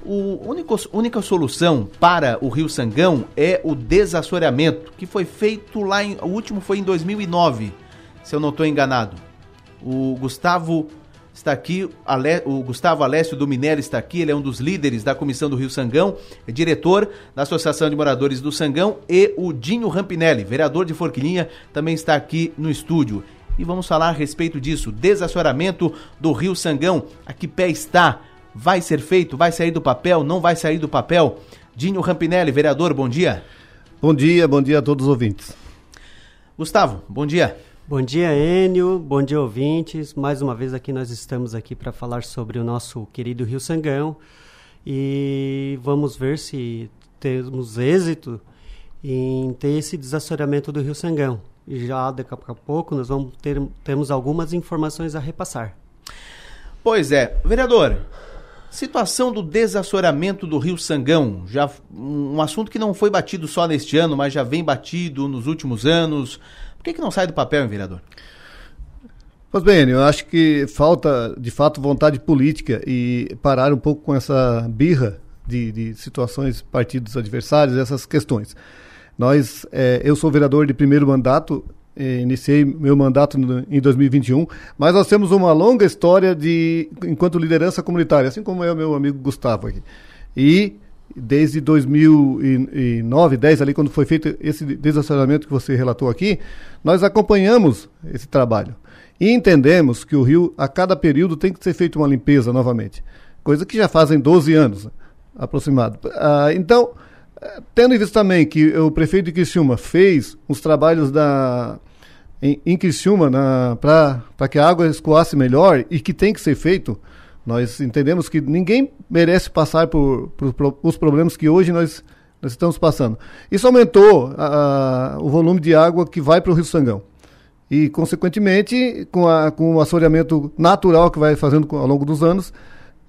O único, única solução para o Rio Sangão é o desassoreamento, que foi feito lá em. O último foi em 2009, se eu não estou enganado. O Gustavo está aqui, o Gustavo Alessio do Minério está aqui, ele é um dos líderes da Comissão do Rio Sangão, é diretor da Associação de Moradores do Sangão, e o Dinho Rampinelli, vereador de Forquilinha, também está aqui no estúdio. E vamos falar a respeito disso, desassoramento do Rio Sangão, a que pé está? Vai ser feito? Vai sair do papel? Não vai sair do papel? Dinho Rampinelli, vereador, bom dia. Bom dia, bom dia a todos os ouvintes. Gustavo, bom dia. Bom dia, Enio. Bom dia, ouvintes. Mais uma vez aqui nós estamos aqui para falar sobre o nosso querido Rio Sangão e vamos ver se temos êxito em ter esse desassoreamento do Rio Sangão. E já daqui a pouco nós vamos ter temos algumas informações a repassar. Pois é, vereador. Situação do desassoreamento do Rio Sangão, já um assunto que não foi batido só neste ano, mas já vem batido nos últimos anos. Por que, que não sai do papel, hein, vereador? Pois bem, eu acho que falta, de fato, vontade política e parar um pouco com essa birra de, de situações, partidos adversários, essas questões. Nós, é, eu sou vereador de primeiro mandato, eh, iniciei meu mandato no, em 2021, mas nós temos uma longa história de enquanto liderança comunitária, assim como é o meu amigo Gustavo aqui. E desde 2009, 10 ali quando foi feito esse desassoreamento que você relatou aqui, nós acompanhamos esse trabalho e entendemos que o rio a cada período tem que ser feita uma limpeza novamente, coisa que já fazem 12 anos aproximado. Ah, então, tendo em vista também que o prefeito de Criciúma fez os trabalhos da em, em Criciúma para que a água escoasse melhor e que tem que ser feito, nós entendemos que ninguém merece passar por, por, por os problemas que hoje nós, nós estamos passando. Isso aumentou a, a, o volume de água que vai para o Rio Sangão. E, consequentemente, com, a, com o assoreamento natural que vai fazendo ao longo dos anos,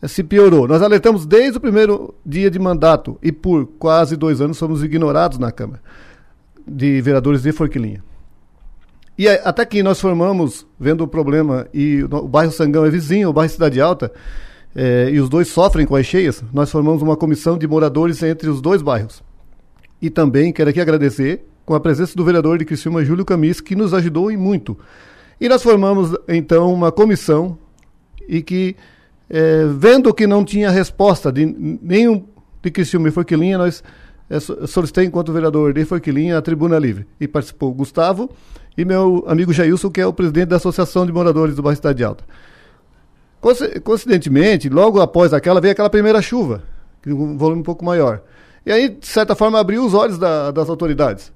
eh, se piorou. Nós alertamos desde o primeiro dia de mandato e por quase dois anos fomos ignorados na Câmara de vereadores de Forquilinha. E até que nós formamos, vendo o problema, e o bairro Sangão é vizinho, o bairro Cidade Alta, é, e os dois sofrem com as cheias, nós formamos uma comissão de moradores entre os dois bairros. E também quero aqui agradecer com a presença do vereador de Criciúma, Júlio Camis, que nos ajudou em muito. E nós formamos, então, uma comissão e que, é, vendo que não tinha resposta de nenhum de Criciúma e Forquilinha, nós é, solicitei, enquanto vereador de Forquilinha, a tribuna livre. E participou Gustavo, e meu amigo Jailson, que é o presidente da Associação de Moradores do Bairro Cidade Alta. Coincidentemente, logo após aquela, veio aquela primeira chuva, um volume um pouco maior. E aí, de certa forma, abriu os olhos da, das autoridades.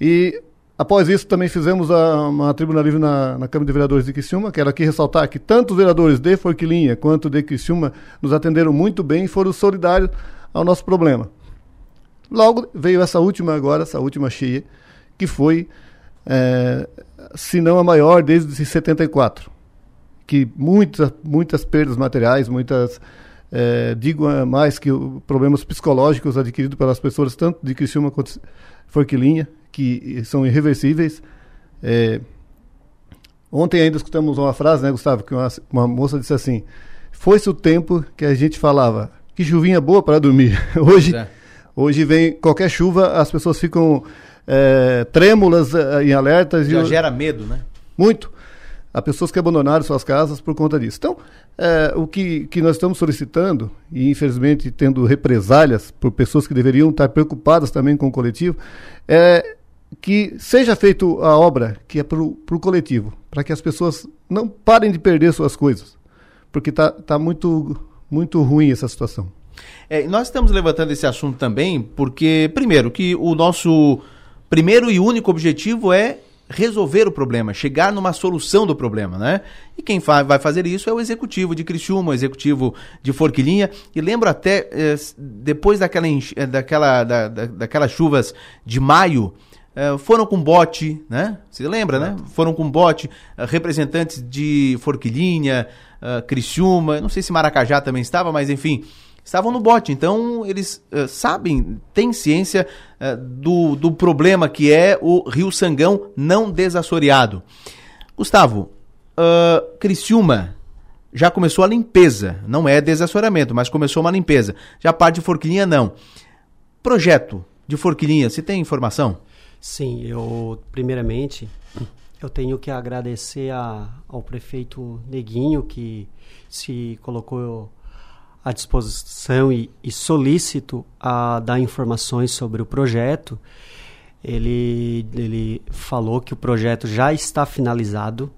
E após isso, também fizemos a, uma tribuna livre na, na, Câmara de Vereadores de Criciúma. Quero aqui ressaltar que tanto os vereadores de Forquilinha quanto de Criciúma nos atenderam muito bem e foram solidários ao nosso problema. Logo veio essa última agora, essa última cheia, que foi é, se não a maior desde 74. Que muitas, muitas perdas materiais, muitas, é, digo mais que problemas psicológicos adquiridos pelas pessoas, tanto de Criciúma quanto Forquilinha, que são irreversíveis. É, ontem ainda escutamos uma frase, né, Gustavo, que uma, uma moça disse assim: Foi-se o tempo que a gente falava, que chuvinha boa para dormir. Hoje, é. hoje vem qualquer chuva, as pessoas ficam é, trêmulas é, em alertas. Já gera medo, né? Muito. Há pessoas que abandonaram suas casas por conta disso. Então, é, o que, que nós estamos solicitando, e infelizmente tendo represálias por pessoas que deveriam estar preocupadas também com o coletivo, é que seja feita a obra que é para o coletivo, para que as pessoas não parem de perder suas coisas, porque está tá muito, muito ruim essa situação. É, nós estamos levantando esse assunto também porque, primeiro, que o nosso primeiro e único objetivo é resolver o problema, chegar numa solução do problema, né? E quem fa vai fazer isso é o executivo de Criciúma, o executivo de Forquilinha. E lembro até, eh, depois daquela, eh, daquela, da, da, daquelas chuvas de maio, eh, foram com bote, né? Você lembra, né? Foram com bote representantes de Forquilinha, Criciúma, não sei se Maracajá também estava, mas enfim, estavam no bote. Então, eles uh, sabem, têm ciência uh, do, do problema que é o Rio Sangão não desassoreado. Gustavo, uh, Criciúma já começou a limpeza. Não é desassoreamento, mas começou uma limpeza. Já a parte de Forquilinha, não. Projeto de Forquilinha, você tem informação? Sim, eu, primeiramente, eu tenho que agradecer a, ao prefeito Neguinho, que se colocou à disposição e, e solícito a dar informações sobre o projeto. Ele, ele falou que o projeto já está finalizado,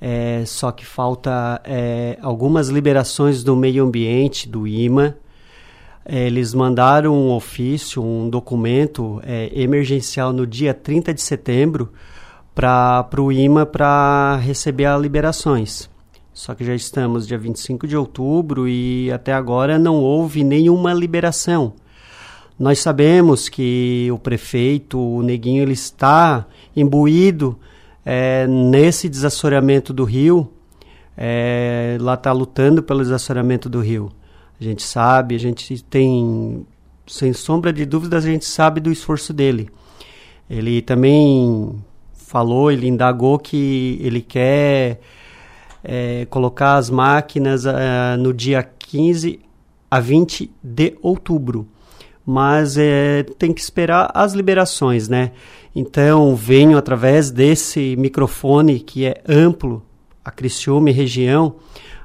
é, só que falta é, algumas liberações do meio ambiente, do IMA. É, eles mandaram um ofício, um documento é, emergencial no dia 30 de setembro para o IMA para receber as liberações. Só que já estamos dia 25 de outubro e até agora não houve nenhuma liberação. Nós sabemos que o prefeito, o Neguinho, ele está imbuído é, nesse desassoreamento do rio. É, lá está lutando pelo desassoreamento do rio. A gente sabe, a gente tem, sem sombra de dúvidas, a gente sabe do esforço dele. Ele também falou, ele indagou que ele quer é, colocar as máquinas uh, no dia 15 a 20 de outubro. Mas é, tem que esperar as liberações, né? Então, venho através desse microfone que é amplo, a Criciúma e região,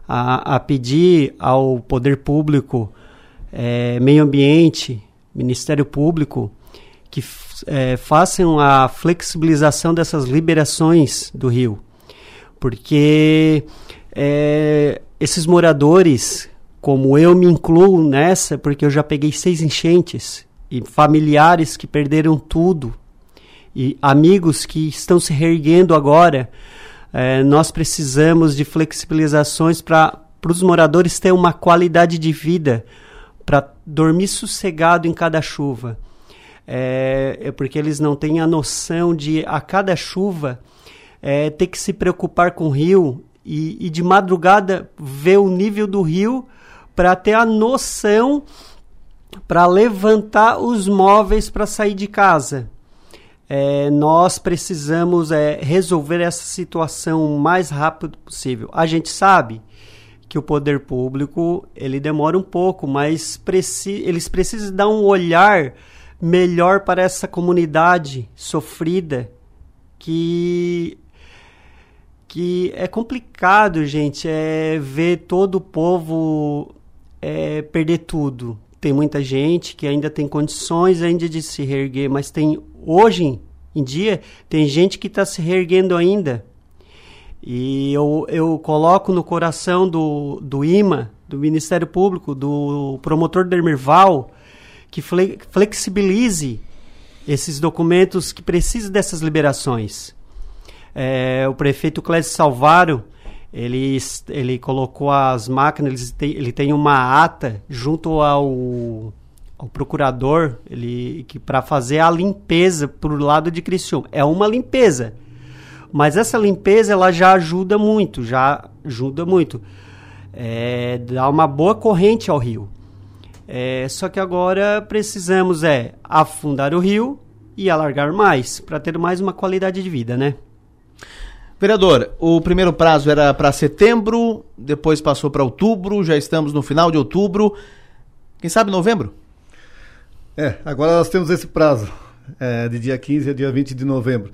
a, a pedir ao poder público, é, meio ambiente, Ministério Público, que é, façam a flexibilização dessas liberações do rio porque é, esses moradores, como eu me incluo nessa, porque eu já peguei seis enchentes e familiares que perderam tudo e amigos que estão se reerguendo agora, é, nós precisamos de flexibilizações para os moradores terem uma qualidade de vida, para dormir sossegado em cada chuva. É, é porque eles não têm a noção de a cada chuva é, ter que se preocupar com o rio e, e de madrugada ver o nível do rio para ter a noção para levantar os móveis para sair de casa. É, nós precisamos é, resolver essa situação o mais rápido possível. A gente sabe que o poder público ele demora um pouco, mas preci eles precisam dar um olhar melhor para essa comunidade sofrida que que é complicado, gente, é ver todo o povo é, perder tudo. Tem muita gente que ainda tem condições ainda de se reerguer, mas tem hoje em dia tem gente que está se reerguendo ainda. E eu, eu coloco no coração do, do IMA, do Ministério Público, do promotor Dermerval, que flexibilize esses documentos que precisam dessas liberações. É, o prefeito Clécio Salvaro, ele, ele colocou as máquinas, ele tem, ele tem uma ata junto ao, ao procurador ele que para fazer a limpeza para o lado de Criciúma. É uma limpeza, mas essa limpeza ela já ajuda muito, já ajuda muito. É, dá uma boa corrente ao rio. É, só que agora precisamos é afundar o rio e alargar mais para ter mais uma qualidade de vida, né? Vereador, o primeiro prazo era para setembro, depois passou para outubro, já estamos no final de outubro. Quem sabe novembro? É, agora nós temos esse prazo. é, de dia 15 a dia 20 de novembro.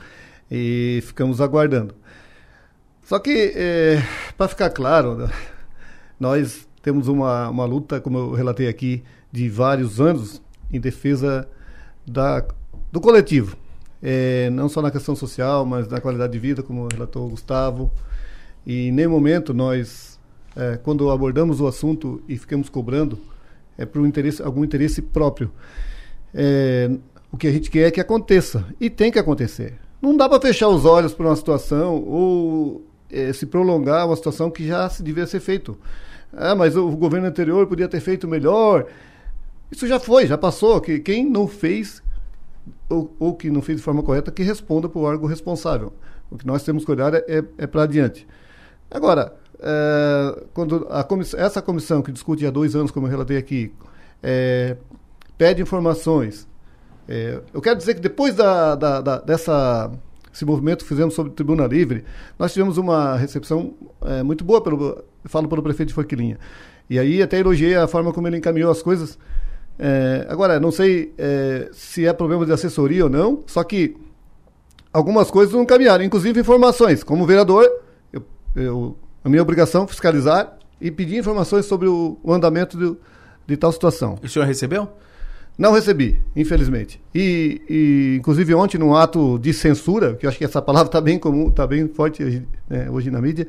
E ficamos aguardando. Só que, é, para ficar claro, né, nós temos uma, uma luta, como eu relatei aqui, de vários anos em defesa da, do coletivo. É, não só na questão social, mas na qualidade de vida, como relatou o Gustavo. E em nenhum momento nós, é, quando abordamos o assunto e ficamos cobrando, é por um interesse, algum interesse próprio. É, o que a gente quer é que aconteça. E tem que acontecer. Não dá para fechar os olhos para uma situação ou é, se prolongar uma situação que já se devia ser feito. Ah, mas o governo anterior podia ter feito melhor. Isso já foi, já passou. Que quem não fez ou, ou que não fez de forma correta, que responda para o órgão responsável. O que nós temos que olhar é, é, é para adiante. Agora, é, quando essa comissão que discute há dois anos, como eu relatei aqui, é, pede informações. É, eu quero dizer que depois da, da, da, dessa esse movimento que fizemos sobre Tribuna Livre, nós tivemos uma recepção é, muito boa, pelo, falo pelo prefeito de Forquilinha. E aí até elogiei a forma como ele encaminhou as coisas. É, agora, não sei é, se é problema de assessoria ou não, só que algumas coisas não caminharam, inclusive informações. Como vereador, eu, eu, a minha obrigação é fiscalizar e pedir informações sobre o, o andamento de, de tal situação. E o senhor recebeu? Não recebi, infelizmente. E, e, inclusive ontem, num ato de censura, que eu acho que essa palavra está bem comum, está bem forte é, hoje na mídia,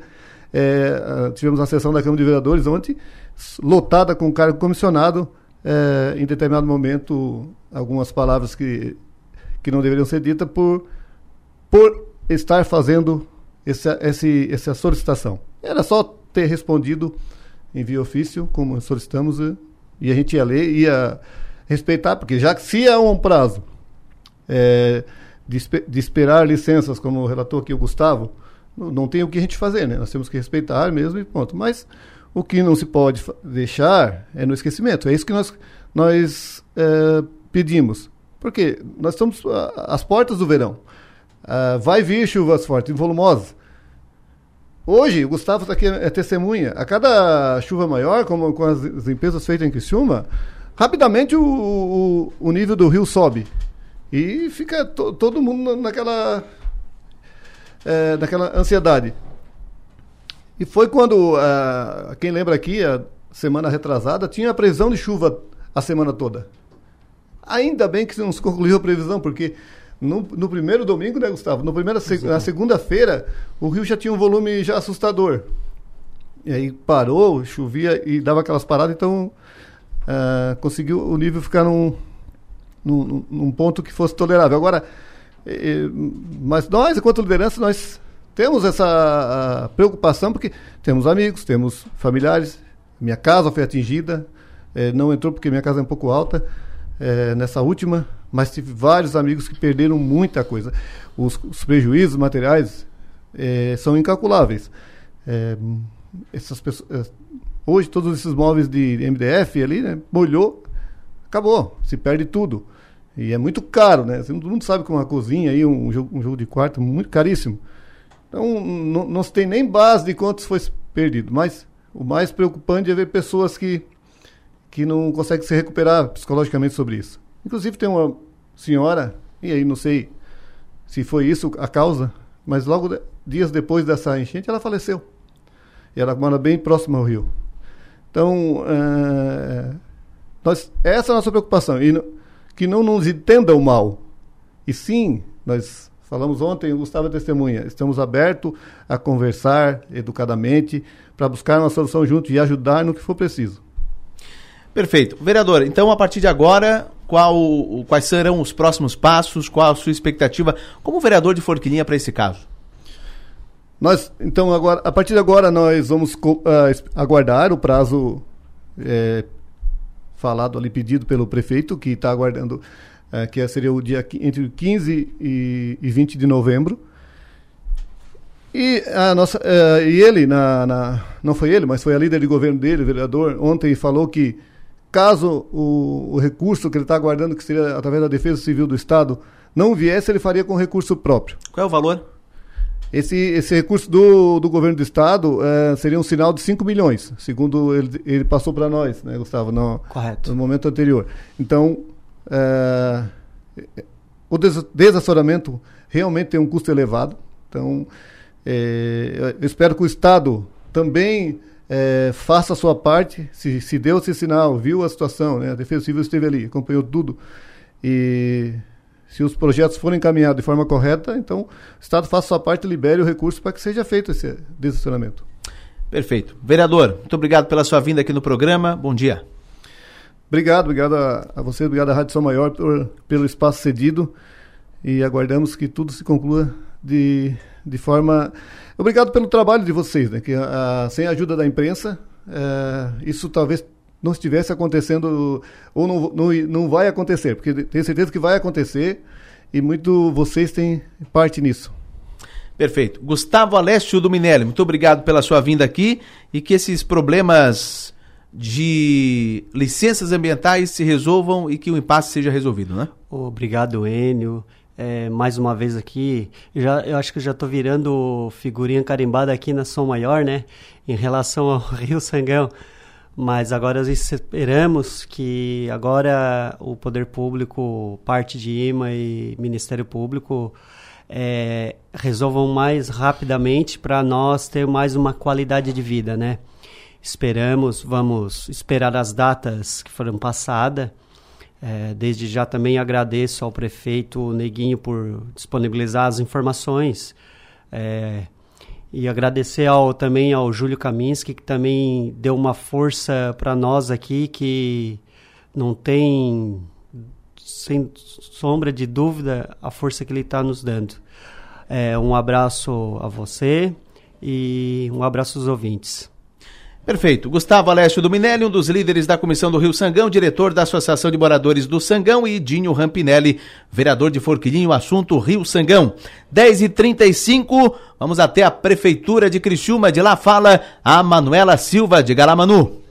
é, tivemos uma sessão da Câmara de Vereadores ontem, lotada com cargo comissionado, é, em determinado momento, algumas palavras que, que não deveriam ser ditas por, por estar fazendo essa, esse, essa solicitação. Era só ter respondido em via ofício, como solicitamos, e, a gente ia ler, ia respeitar, porque já que se há um prazo é, de, de, esperar licenças, como relatou aqui o Gustavo, não, não, tem o que a gente fazer, né? Nós temos que respeitar mesmo e ponto. Mas o que não se pode deixar é no esquecimento. É isso que nós, nós é, pedimos. Porque nós estamos às portas do verão. Uh, vai vir chuvas fortes e volumosas. Hoje, o Gustavo está aqui, é testemunha. A cada chuva maior, como com as limpezas feitas em Criciúma, rapidamente o, o, o nível do rio sobe. E fica to, todo mundo naquela, é, naquela ansiedade. E foi quando, uh, quem lembra aqui, a semana retrasada, tinha a previsão de chuva a semana toda. Ainda bem que não se concluiu a previsão, porque no, no primeiro domingo, né, Gustavo? No primeiro, na segunda-feira, o rio já tinha um volume já assustador. E aí parou, chovia e dava aquelas paradas, então uh, conseguiu o nível ficar num, num, num, ponto que fosse tolerável. Agora, eh, mas nós, enquanto liderança, nós temos essa preocupação porque temos amigos, temos familiares. Minha casa foi atingida, eh, não entrou porque minha casa é um pouco alta eh, nessa última, mas tive vários amigos que perderam muita coisa. Os, os prejuízos materiais eh, são incalculáveis. essas pessoas, hoje todos esses móveis de MDF ali, né, molhou, acabou, se perde tudo. E é muito caro, né? Todo mundo sabe que uma cozinha aí, um jogo, um jogo de quarto, muito caríssimo. Então, não, se tem nem base de quantos foi perdido. Mas o mais preocupante é ver pessoas que, que não conseguem se recuperar psicologicamente sobre isso. Inclusive, tem uma senhora, e aí não sei se foi isso a causa, mas logo dias depois dessa enchente, ela faleceu. E ela mora bem próxima ao rio. Então, é, nós, essa é a nossa preocupação. E que não nos entendam mal. E sim, nós Falamos ontem, o Gustavo é testemunha. Estamos abertos a conversar educadamente para buscar uma solução junto e ajudar no que for preciso. Perfeito. Vereador, então a partir de agora, qual, quais serão os próximos passos? Qual a sua expectativa como vereador de Forquilinha para esse caso? Nós, então, agora, a partir de agora, nós vamos uh, aguardar o prazo é, falado ali, pedido pelo prefeito, que está aguardando é, que seria o dia entre 15 e, e 20 de novembro. E, a nossa, é, e ele, na, na, não foi ele, mas foi a líder de governo dele, o vereador, ontem falou que caso o, o recurso que ele está aguardando, que seria através da Defesa Civil do Estado, não viesse, ele faria com recurso próprio. Qual é o valor? Esse, esse recurso do, do governo do Estado é, seria um sinal de 5 milhões, segundo ele, ele passou para nós, né, Gustavo? No, Correto. No momento anterior. Então, é, o des desassessoramento realmente tem um custo elevado. Então, é, eu espero que o Estado também é, faça a sua parte. Se, se deu esse sinal, viu a situação, né? a Defesa Civil esteve ali, acompanhou tudo. E se os projetos forem encaminhados de forma correta, então o Estado faça a sua parte e libere o recurso para que seja feito esse desassessoramento. Perfeito. Vereador, muito obrigado pela sua vinda aqui no programa. Bom dia. Obrigado, obrigado a, a você, obrigado à Rádio São Maior por, pelo espaço cedido e aguardamos que tudo se conclua de, de forma. Obrigado pelo trabalho de vocês, né? Que a, sem a ajuda da imprensa, é, isso talvez não estivesse acontecendo ou não, não, não vai acontecer, porque tenho certeza que vai acontecer e muito vocês têm parte nisso. Perfeito. Gustavo Alessio do Minelli, muito obrigado pela sua vinda aqui e que esses problemas de licenças ambientais se resolvam e que o impasse seja resolvido, né? Obrigado, Enio. É, mais uma vez aqui, já, eu acho que já estou virando figurinha carimbada aqui na Som Maior, né? Em relação ao Rio Sangão. Mas agora esperamos que agora o poder público, parte de IMA e Ministério Público, é, resolvam mais rapidamente para nós ter mais uma qualidade de vida, né? Esperamos, vamos esperar as datas que foram passadas. É, desde já também agradeço ao prefeito Neguinho por disponibilizar as informações. É, e agradecer ao, também ao Júlio Kaminski, que também deu uma força para nós aqui, que não tem, sem sombra de dúvida, a força que ele está nos dando. É, um abraço a você e um abraço aos ouvintes. Perfeito. Gustavo Alessio do Minelli, um dos líderes da Comissão do Rio Sangão, diretor da Associação de Moradores do Sangão, e Dinho Rampinelli, vereador de Forquilhinho, assunto Rio Sangão. 10h35, vamos até a Prefeitura de Criciúma. De lá fala a Manuela Silva de Galamanu.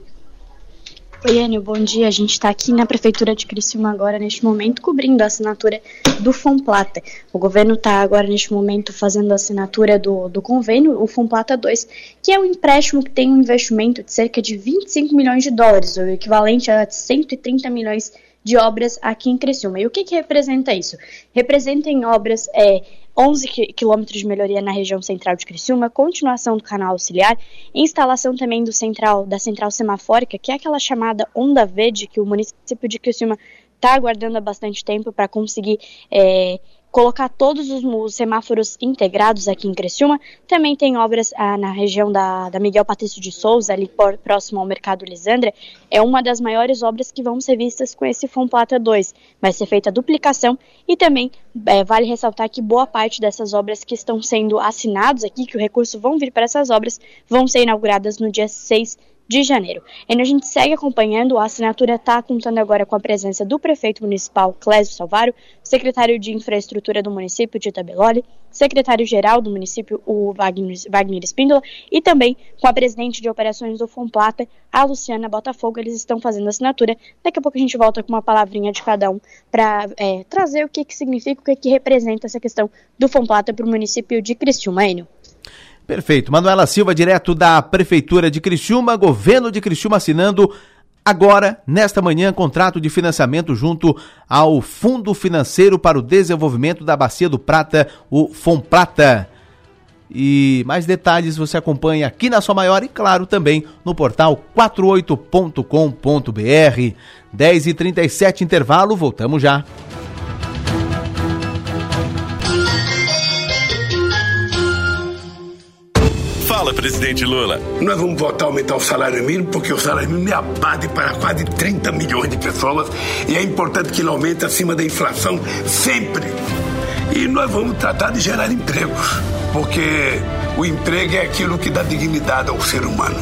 Oi, Enio, bom dia. A gente está aqui na Prefeitura de Criciúma agora, neste momento, cobrindo a assinatura do Fomplata. O governo está agora, neste momento, fazendo a assinatura do, do convênio, o Fomplata 2, que é um empréstimo que tem um investimento de cerca de 25 milhões de dólares, o equivalente a 130 milhões de obras aqui em Criciúma. E o que, que representa isso? Representa em obras é, 11 quilômetros de melhoria na região central de Criciúma, continuação do canal auxiliar, instalação também do central da central semafórica, que é aquela chamada onda verde que o município de Criciúma está aguardando há bastante tempo para conseguir é, colocar todos os semáforos integrados aqui em Criciúma. Também tem obras ah, na região da, da, Miguel Patrício de Souza, ali por, próximo ao Mercado Lisandra. É uma das maiores obras que vão ser vistas com esse Fomplata 2. Vai ser feita a duplicação e também é, vale ressaltar que boa parte dessas obras que estão sendo assinados aqui, que o recurso vão vir para essas obras, vão ser inauguradas no dia 6 de janeiro. E a gente segue acompanhando, a assinatura está contando agora com a presença do prefeito municipal Clésio Salvário, secretário de infraestrutura do município de Itabeloli, secretário-geral do município, o Wagner, Wagner Espíndola, e também com a presidente de operações do Fomplata, a Luciana Botafogo. Eles estão fazendo assinatura. Daqui a pouco a gente volta com uma palavrinha de cada um para é, trazer o que, que significa, o que, que representa essa questão do Fomplata para o município de Criciúma, Enio. Perfeito. Manuela Silva, direto da Prefeitura de Criciúma, governo de Criciúma assinando agora, nesta manhã, contrato de financiamento junto ao Fundo Financeiro para o Desenvolvimento da Bacia do Prata, o FOMPRATA. E mais detalhes você acompanha aqui na sua maior e, claro, também no portal 48.com.br. 10 e 37 intervalo, voltamos já. Fala, presidente Lula. Nós vamos votar aumentar o salário mínimo porque o salário mínimo é a base para quase 30 milhões de pessoas e é importante que ele aumente acima da inflação sempre. E nós vamos tratar de gerar empregos, porque o emprego é aquilo que dá dignidade ao ser humano.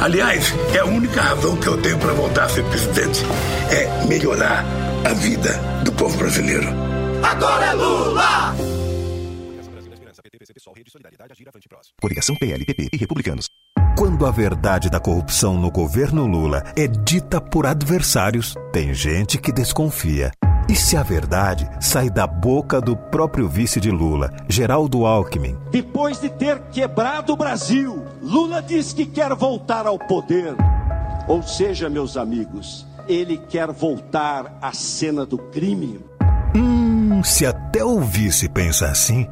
Aliás, é a única razão que eu tenho para voltar a ser presidente é melhorar a vida do povo brasileiro. Agora é Lula! Coligação PLPP e Republicanos. Quando a verdade da corrupção no governo Lula é dita por adversários, tem gente que desconfia. E se a verdade sai da boca do próprio vice de Lula, Geraldo Alckmin? Depois de ter quebrado o Brasil, Lula diz que quer voltar ao poder. Ou seja, meus amigos, ele quer voltar à cena do crime. Hum Hum, se até o vice pensa assim,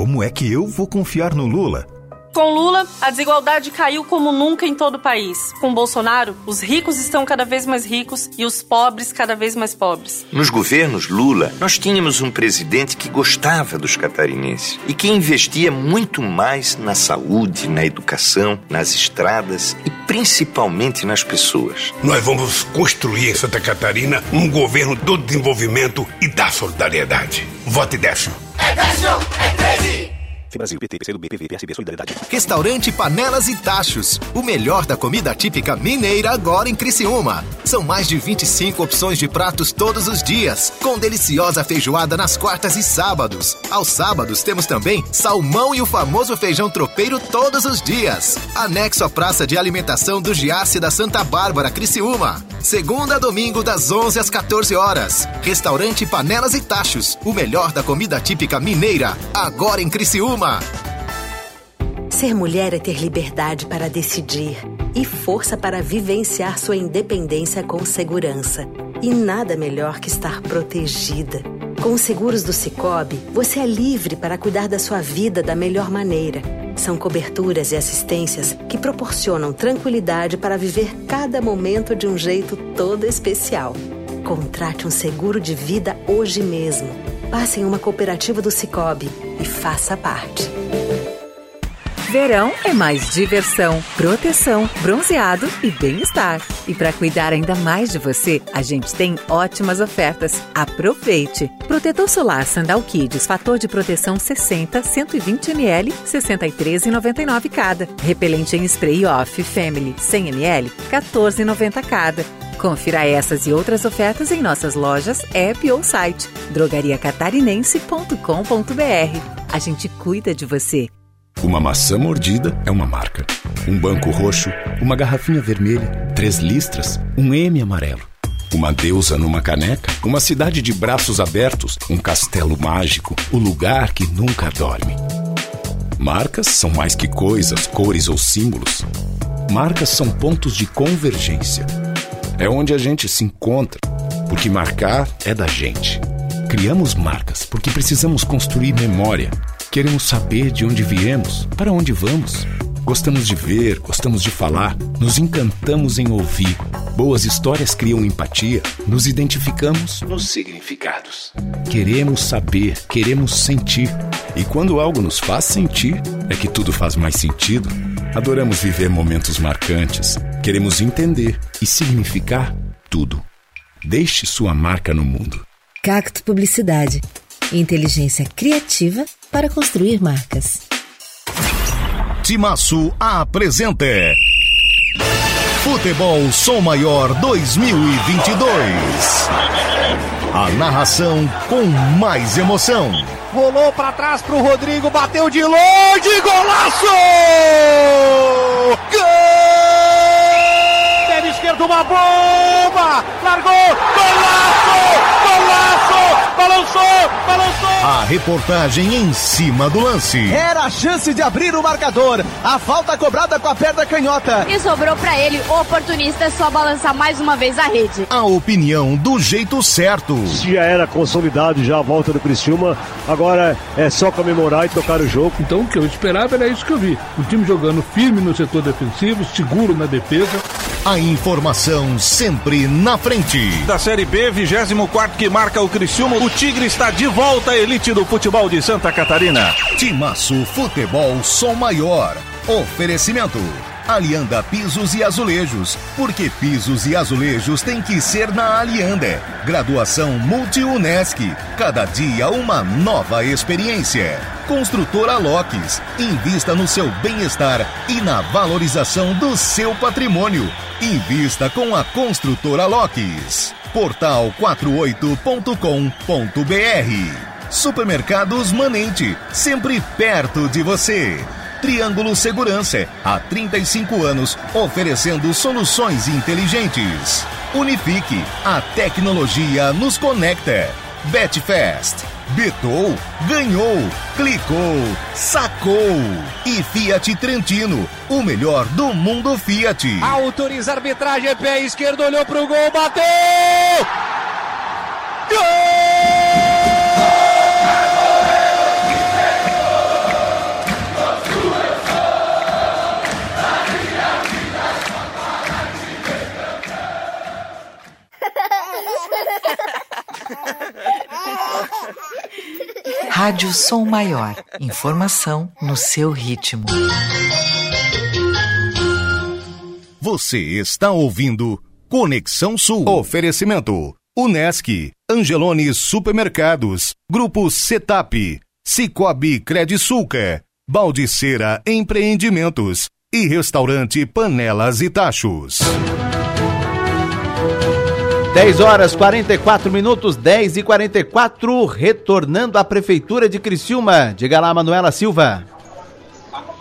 como é que eu vou confiar no Lula? Com Lula, a desigualdade caiu como nunca em todo o país. Com Bolsonaro, os ricos estão cada vez mais ricos e os pobres cada vez mais pobres. Nos governos Lula, nós tínhamos um presidente que gostava dos catarinenses e que investia muito mais na saúde, na educação, nas estradas e principalmente nas pessoas. Nós vamos construir em Santa Catarina um governo do desenvolvimento e da solidariedade. Vote Décio. É Décio, é 13! Brasil, PT, PCdoB, PV, PSB, Solidariedade. Restaurante Panelas e Tachos. O melhor da comida típica mineira agora em Criciúma. São mais de 25 opções de pratos todos os dias, com deliciosa feijoada nas quartas e sábados. Aos sábados temos também salmão e o famoso feijão tropeiro todos os dias. Anexo à Praça de Alimentação do Giasse da Santa Bárbara, Criciúma. Segunda a domingo das 11 às 14 horas. Restaurante Panelas e Tachos. O melhor da comida típica mineira agora em Criciúma. Ser mulher é ter liberdade para decidir e força para vivenciar sua independência com segurança. E nada melhor que estar protegida. Com os seguros do Cicobi, você é livre para cuidar da sua vida da melhor maneira. São coberturas e assistências que proporcionam tranquilidade para viver cada momento de um jeito todo especial. Contrate um seguro de vida hoje mesmo. Passe em uma cooperativa do Cicobi e faça parte. Verão é mais diversão, proteção, bronzeado e bem-estar. E para cuidar ainda mais de você, a gente tem ótimas ofertas. Aproveite! Protetor solar Sandal Kids, fator de proteção 60, 120 ml, 63,99 cada. Repelente em spray off Family 100 ml, 14,90 cada. Confira essas e outras ofertas em nossas lojas, app ou site drogariacatarinense.com.br. A gente cuida de você. Uma maçã mordida é uma marca. Um banco roxo, uma garrafinha vermelha, três listras, um M amarelo. Uma deusa numa caneca, uma cidade de braços abertos, um castelo mágico, o lugar que nunca dorme. Marcas são mais que coisas, cores ou símbolos. Marcas são pontos de convergência. É onde a gente se encontra, porque marcar é da gente. Criamos marcas porque precisamos construir memória Queremos saber de onde viemos, para onde vamos. Gostamos de ver, gostamos de falar, nos encantamos em ouvir. Boas histórias criam empatia, nos identificamos nos significados. Queremos saber, queremos sentir. E quando algo nos faz sentir, é que tudo faz mais sentido. Adoramos viver momentos marcantes. Queremos entender e significar tudo. Deixe sua marca no mundo. Cacto Publicidade. Inteligência criativa para construir marcas. Timaço apresenta Futebol Som Maior 2022. A narração com mais emoção. Rolou para trás pro Rodrigo, bateu de longe, golaço! Gol! Pé esquerdo, uma bomba! Buffalo A reportagem em cima do lance. Era a chance de abrir o marcador. A falta cobrada com a perna canhota. E sobrou para ele, o oportunista, é só balançar mais uma vez a rede. A opinião do jeito certo. Já era consolidado já a volta do Criciúma. Agora é só comemorar e tocar o jogo. Então o que eu esperava era isso que eu vi. O time jogando firme no setor defensivo, seguro na defesa. A informação sempre na frente. Da Série B, 24 que marca o Criciúma, o Tigre está de volta à elite do futebol de Santa Catarina. Timaço Futebol Som Maior. Oferecimento. Alianda Pisos e Azulejos, porque pisos e azulejos tem que ser na Alianda. Graduação Multi-UNESC, cada dia uma nova experiência. Construtora Locks, invista no seu bem-estar e na valorização do seu patrimônio. Invista com a Construtora Locks. Portal 48.com.br. Supermercados Manente, sempre perto de você. Triângulo Segurança, há 35 anos, oferecendo soluções inteligentes. Unifique, a tecnologia nos conecta. Betfest, betou, ganhou, clicou, sacou. E Fiat Trentino, o melhor do mundo Fiat. Autoriza a arbitragem, pé esquerdo, olhou pro gol, bateu! Gol! Rádio Som Maior. Informação no seu ritmo. Você está ouvindo Conexão Sul. Oferecimento: Unesc, Angelone Supermercados, Grupo Setap, Cicobi Credisulca, Baldiceira Empreendimentos e Restaurante Panelas e Tachos. 10 horas 44 minutos, 10 e 44, retornando à Prefeitura de Criciúma. Diga lá, Manuela Silva.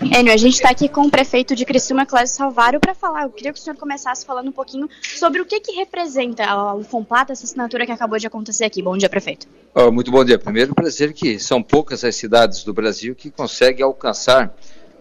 Enio, a gente está aqui com o prefeito de Criciúma, Cláudio Salvário, para falar. Eu queria que o senhor começasse falando um pouquinho sobre o que, que representa o Fomplata, essa assinatura que acabou de acontecer aqui. Bom dia, prefeito. Oh, muito bom dia. Primeiro, para dizer que são poucas as cidades do Brasil que conseguem alcançar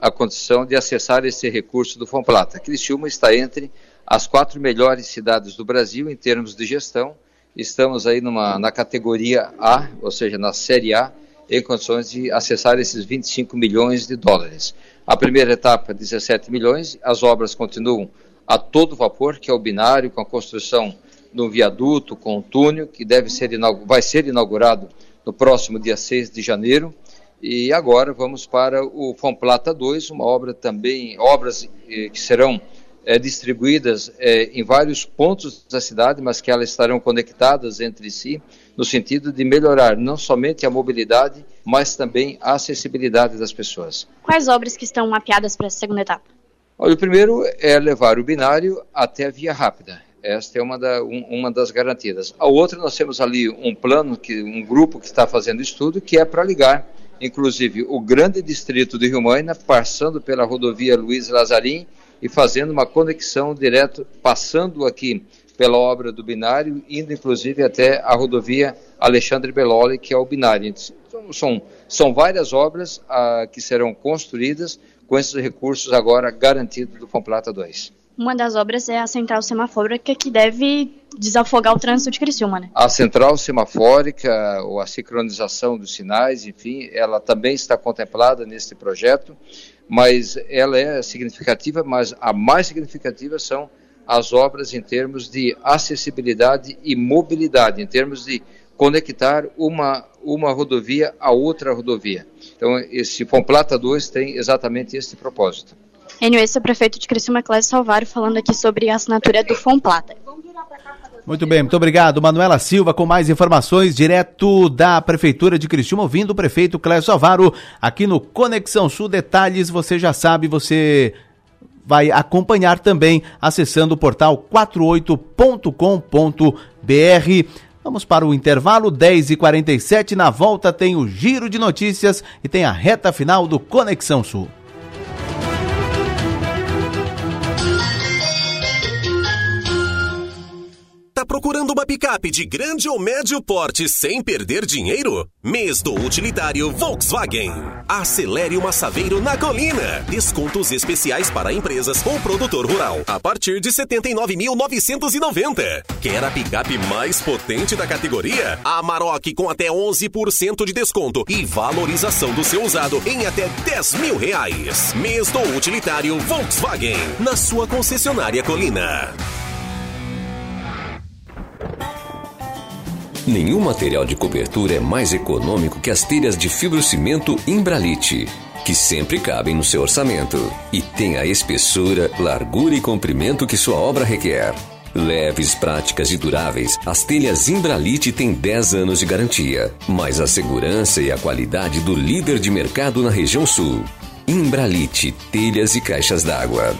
a condição de acessar esse recurso do Fomplata. Criciúma está entre as quatro melhores cidades do Brasil em termos de gestão. Estamos aí numa, na categoria A, ou seja, na série A, em condições de acessar esses 25 milhões de dólares. A primeira etapa, 17 milhões, as obras continuam a todo vapor, que é o binário, com a construção de um viaduto, com um túnel, que deve ser vai ser inaugurado no próximo dia 6 de janeiro. E agora vamos para o Fomplata 2, uma obra também, obras eh, que serão é, distribuídas é, em vários pontos da cidade, mas que elas estarão conectadas entre si, no sentido de melhorar não somente a mobilidade, mas também a acessibilidade das pessoas. Quais obras que estão mapeadas para essa segunda etapa? Olha, o primeiro é levar o binário até a via rápida. Esta é uma, da, um, uma das garantidas. A outra, nós temos ali um plano, que, um grupo que está fazendo estudo, que é para ligar, inclusive, o grande distrito de Rio Maina, passando pela rodovia Luiz Lazarim e fazendo uma conexão direto, passando aqui pela obra do binário, indo inclusive até a rodovia Alexandre Belloli, que é o binário. Então, são, são várias obras ah, que serão construídas com esses recursos agora garantidos do Complata 2. Uma das obras é a central semafórica que deve desafogar o trânsito de Criciúma, né? A central semafórica, ou a sincronização dos sinais, enfim, ela também está contemplada neste projeto mas ela é significativa, mas a mais significativa são as obras em termos de acessibilidade e mobilidade, em termos de conectar uma, uma rodovia a outra rodovia. Então, esse Pomplata 2 tem exatamente esse propósito. Enio, esse é o prefeito de Criciúma, Clésio Salvário, falando aqui sobre a assinatura do Fomplata. Muito bem, muito obrigado. Manuela Silva com mais informações direto da Prefeitura de Criciúma, ouvindo o prefeito Clécio Salvaro aqui no Conexão Sul. Detalhes você já sabe, você vai acompanhar também acessando o portal 48.com.br. Vamos para o intervalo, 10h47. Na volta tem o giro de notícias e tem a reta final do Conexão Sul. Procurando uma picape de grande ou médio porte sem perder dinheiro? Mês do utilitário Volkswagen. Acelere o Massaveiro na colina. Descontos especiais para empresas ou produtor rural a partir de 79.990. Quer a picape mais potente da categoria? A Maroc com até 11% de desconto e valorização do seu usado em até 10 mil reais. Mês do utilitário Volkswagen na sua concessionária Colina. Nenhum material de cobertura é mais econômico que as telhas de fibrocimento Imbralite, que sempre cabem no seu orçamento e tem a espessura, largura e comprimento que sua obra requer. Leves, práticas e duráveis, as telhas Imbralite têm 10 anos de garantia, mais a segurança e a qualidade do líder de mercado na região sul. Imbralite, telhas e caixas d'água.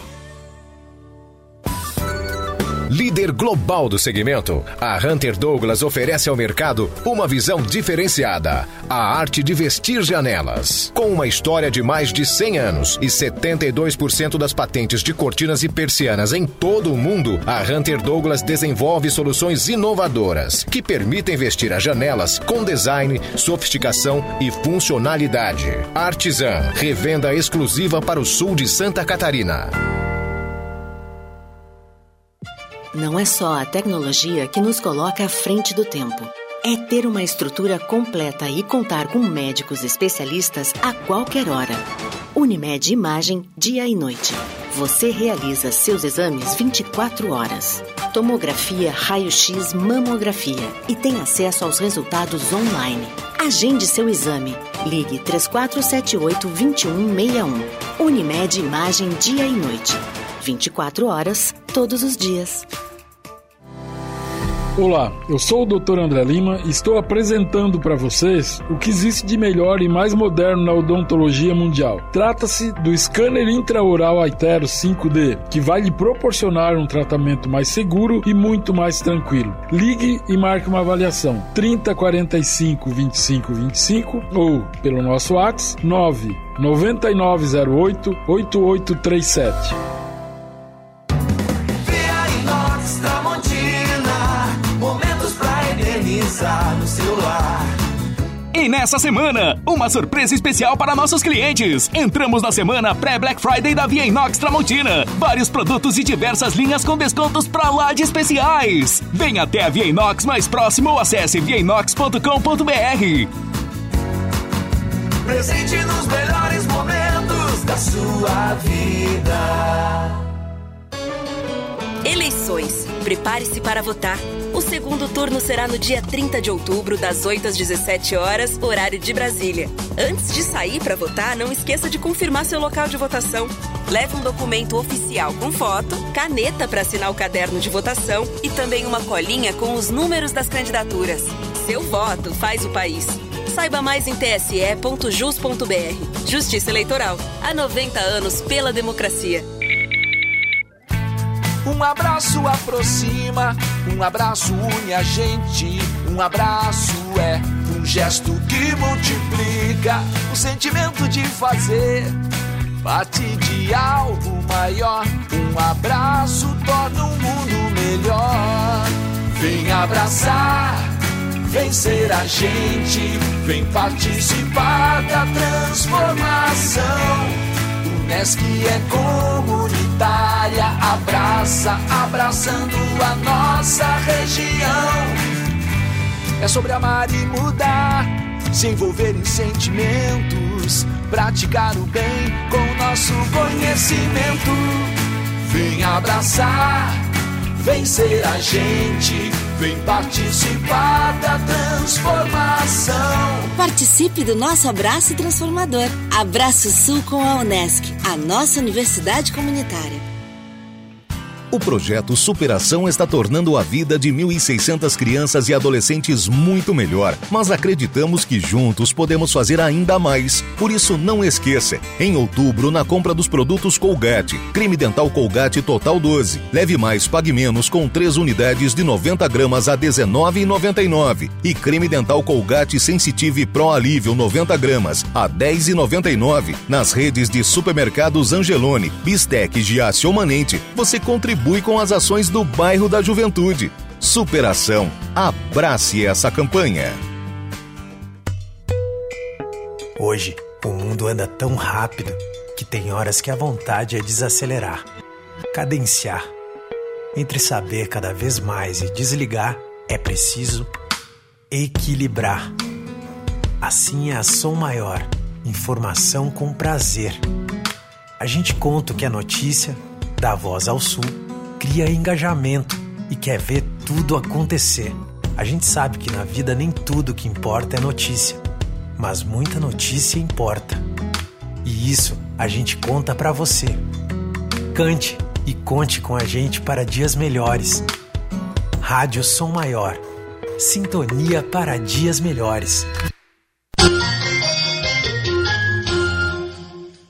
Líder global do segmento, a Hunter Douglas oferece ao mercado uma visão diferenciada: a arte de vestir janelas. Com uma história de mais de 100 anos e 72% das patentes de cortinas e persianas em todo o mundo, a Hunter Douglas desenvolve soluções inovadoras que permitem vestir as janelas com design, sofisticação e funcionalidade. Artisan, revenda exclusiva para o sul de Santa Catarina. Não é só a tecnologia que nos coloca à frente do tempo. É ter uma estrutura completa e contar com médicos especialistas a qualquer hora. Unimed Imagem, dia e noite. Você realiza seus exames 24 horas. Tomografia, raio-x, mamografia e tem acesso aos resultados online Agende seu exame. Ligue 3478-2161. Unimed Imagem Dia e Noite. 24 horas, todos os dias. Olá, eu sou o Dr. André Lima e estou apresentando para vocês o que existe de melhor e mais moderno na odontologia mundial. Trata-se do scanner intraoral Aitero 5D, que vai lhe proporcionar um tratamento mais seguro e muito mais tranquilo. Ligue e marque uma avaliação 30 45 25 25 ou pelo nosso WhatsApp 9 9908 8837. No celular. E nessa semana, uma surpresa especial para nossos clientes. Entramos na semana pré-Black Friday da Via Inox Tramontina. Vários produtos e diversas linhas com descontos pra lá de especiais. Venha até a Via Inox mais próximo ou acesse viainox.com.br. Presente nos melhores momentos da sua vida. Eleições. Prepare-se para votar. O segundo turno será no dia 30 de outubro, das 8 às 17 horas, horário de Brasília. Antes de sair para votar, não esqueça de confirmar seu local de votação. Leve um documento oficial com foto, caneta para assinar o caderno de votação e também uma colinha com os números das candidaturas. Seu voto faz o país. Saiba mais em tse.jus.br. Justiça Eleitoral. Há 90 anos pela democracia. Um abraço aproxima, um abraço une a gente. Um abraço é um gesto que multiplica o sentimento de fazer parte de algo maior. Um abraço torna o mundo melhor. Vem abraçar, vem ser a gente, vem participar da transformação. Unesc é comunitária, abraça, abraçando a nossa região. É sobre amar e mudar, se envolver em sentimentos, praticar o bem com nosso conhecimento. Vem abraçar, vem ser a gente, vem participar da transformação. Participe do nosso abraço transformador. Abraço Sul com a Unesc, a nossa universidade comunitária. O projeto Superação está tornando a vida de 1.600 crianças e adolescentes muito melhor, mas acreditamos que juntos podemos fazer ainda mais. Por isso, não esqueça: em outubro, na compra dos produtos Colgate, creme dental Colgate Total 12, leve mais, pague menos com 3 unidades de 90 gramas a R$ 19,99 e creme dental Colgate Sensitive Pro Alívio 90 gramas a R$ 10,99 nas redes de supermercados Angelone, Bistec, Giasse ou Manente. Você contribui contribui com as ações do bairro da Juventude. Superação. Abrace essa campanha. Hoje, o mundo anda tão rápido que tem horas que a vontade é desacelerar, cadenciar. Entre saber cada vez mais e desligar, é preciso equilibrar. Assim é a Som Maior. Informação com prazer. A gente conta o que é notícia, dá voz ao Sul cria engajamento e quer ver tudo acontecer. A gente sabe que na vida nem tudo que importa é notícia, mas muita notícia importa. E isso a gente conta para você. Cante e conte com a gente para dias melhores. Rádio Som Maior. Sintonia para dias melhores.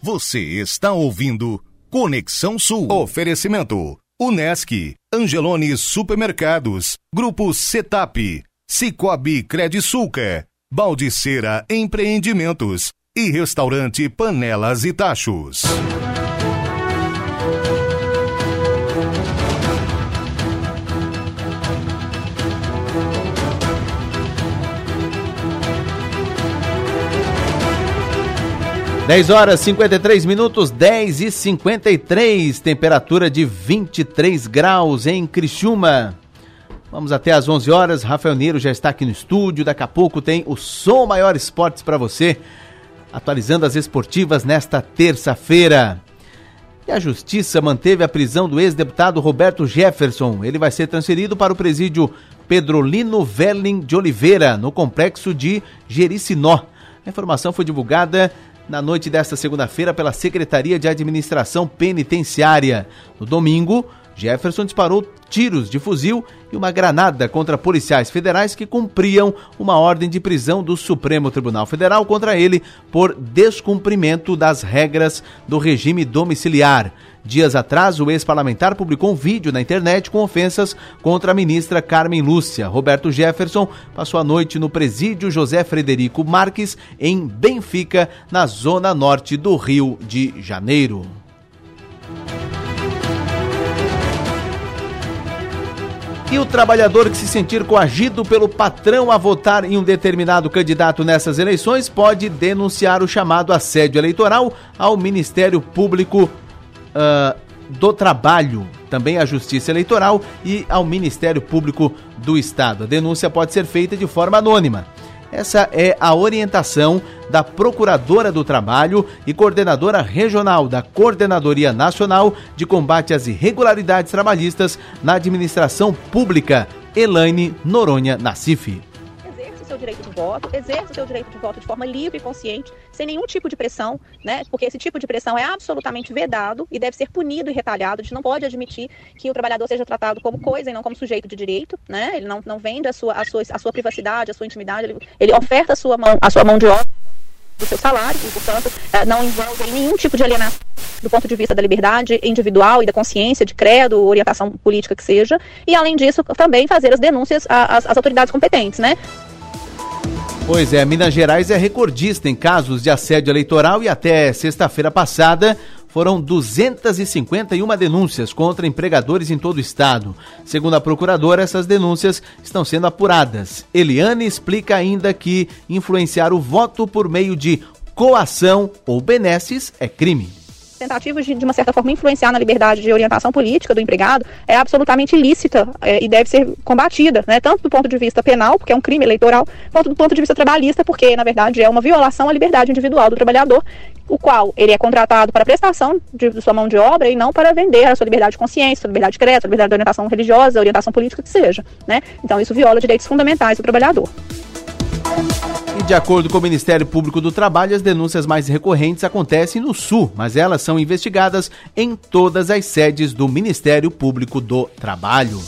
Você está ouvindo Conexão Sul. Oferecimento Unesc, Angelone Supermercados, Grupo Setap, Cicobi Credisulca, Baldiceira Empreendimentos e Restaurante Panelas e Tachos. 10 horas 53 minutos, 10 e 53, temperatura de 23 graus em Criciúma. Vamos até às 11 horas. Rafael Neiro já está aqui no estúdio. Daqui a pouco tem o Som Maior Esportes para você, atualizando as esportivas nesta terça-feira. E a Justiça manteve a prisão do ex-deputado Roberto Jefferson. Ele vai ser transferido para o presídio Pedrolino Verling de Oliveira, no complexo de Jericinó. A informação foi divulgada na noite desta segunda-feira pela Secretaria de Administração Penitenciária. No domingo, Jefferson disparou tiros de fuzil e uma granada contra policiais federais que cumpriam uma ordem de prisão do Supremo Tribunal Federal contra ele por descumprimento das regras do regime domiciliar. Dias atrás, o ex-parlamentar publicou um vídeo na internet com ofensas contra a ministra Carmen Lúcia. Roberto Jefferson passou a noite no presídio José Frederico Marques, em Benfica, na zona norte do Rio de Janeiro. E o trabalhador que se sentir coagido pelo patrão a votar em um determinado candidato nessas eleições pode denunciar o chamado assédio eleitoral ao Ministério Público uh, do Trabalho, também à Justiça Eleitoral e ao Ministério Público do Estado. A denúncia pode ser feita de forma anônima. Essa é a orientação da Procuradora do Trabalho e coordenadora regional da Coordenadoria Nacional de Combate às Irregularidades Trabalhistas na Administração Pública, Elaine Noronha Nassif seu direito de voto, exerça o seu direito de voto de forma livre e consciente, sem nenhum tipo de pressão, né? Porque esse tipo de pressão é absolutamente vedado e deve ser punido e retalhado. A gente não pode admitir que o trabalhador seja tratado como coisa e não como sujeito de direito, né? Ele não, não vende a sua, a, sua, a sua privacidade, a sua intimidade, ele, ele oferta a sua mão, a sua mão de obra do seu salário e, portanto, eh, não envolve nenhum tipo de alienação do ponto de vista da liberdade individual e da consciência, de credo, orientação política que seja, e além disso, também fazer as denúncias às, às autoridades competentes, né? Pois é, Minas Gerais é recordista em casos de assédio eleitoral e até sexta-feira passada foram 251 denúncias contra empregadores em todo o estado. Segundo a procuradora, essas denúncias estão sendo apuradas. Eliane explica ainda que influenciar o voto por meio de coação ou benesses é crime tentativas de, de uma certa forma, influenciar na liberdade de orientação política do empregado é absolutamente ilícita é, e deve ser combatida, né, tanto do ponto de vista penal, porque é um crime eleitoral, quanto do ponto de vista trabalhista, porque, na verdade, é uma violação à liberdade individual do trabalhador, o qual ele é contratado para prestação de, de sua mão de obra e não para vender a sua liberdade de consciência, sua liberdade de crédito, sua liberdade de orientação religiosa, orientação política que seja. Né? Então, isso viola direitos fundamentais do trabalhador. E de acordo com o Ministério Público do Trabalho, as denúncias mais recorrentes acontecem no Sul, mas elas são investigadas em todas as sedes do Ministério Público do Trabalho.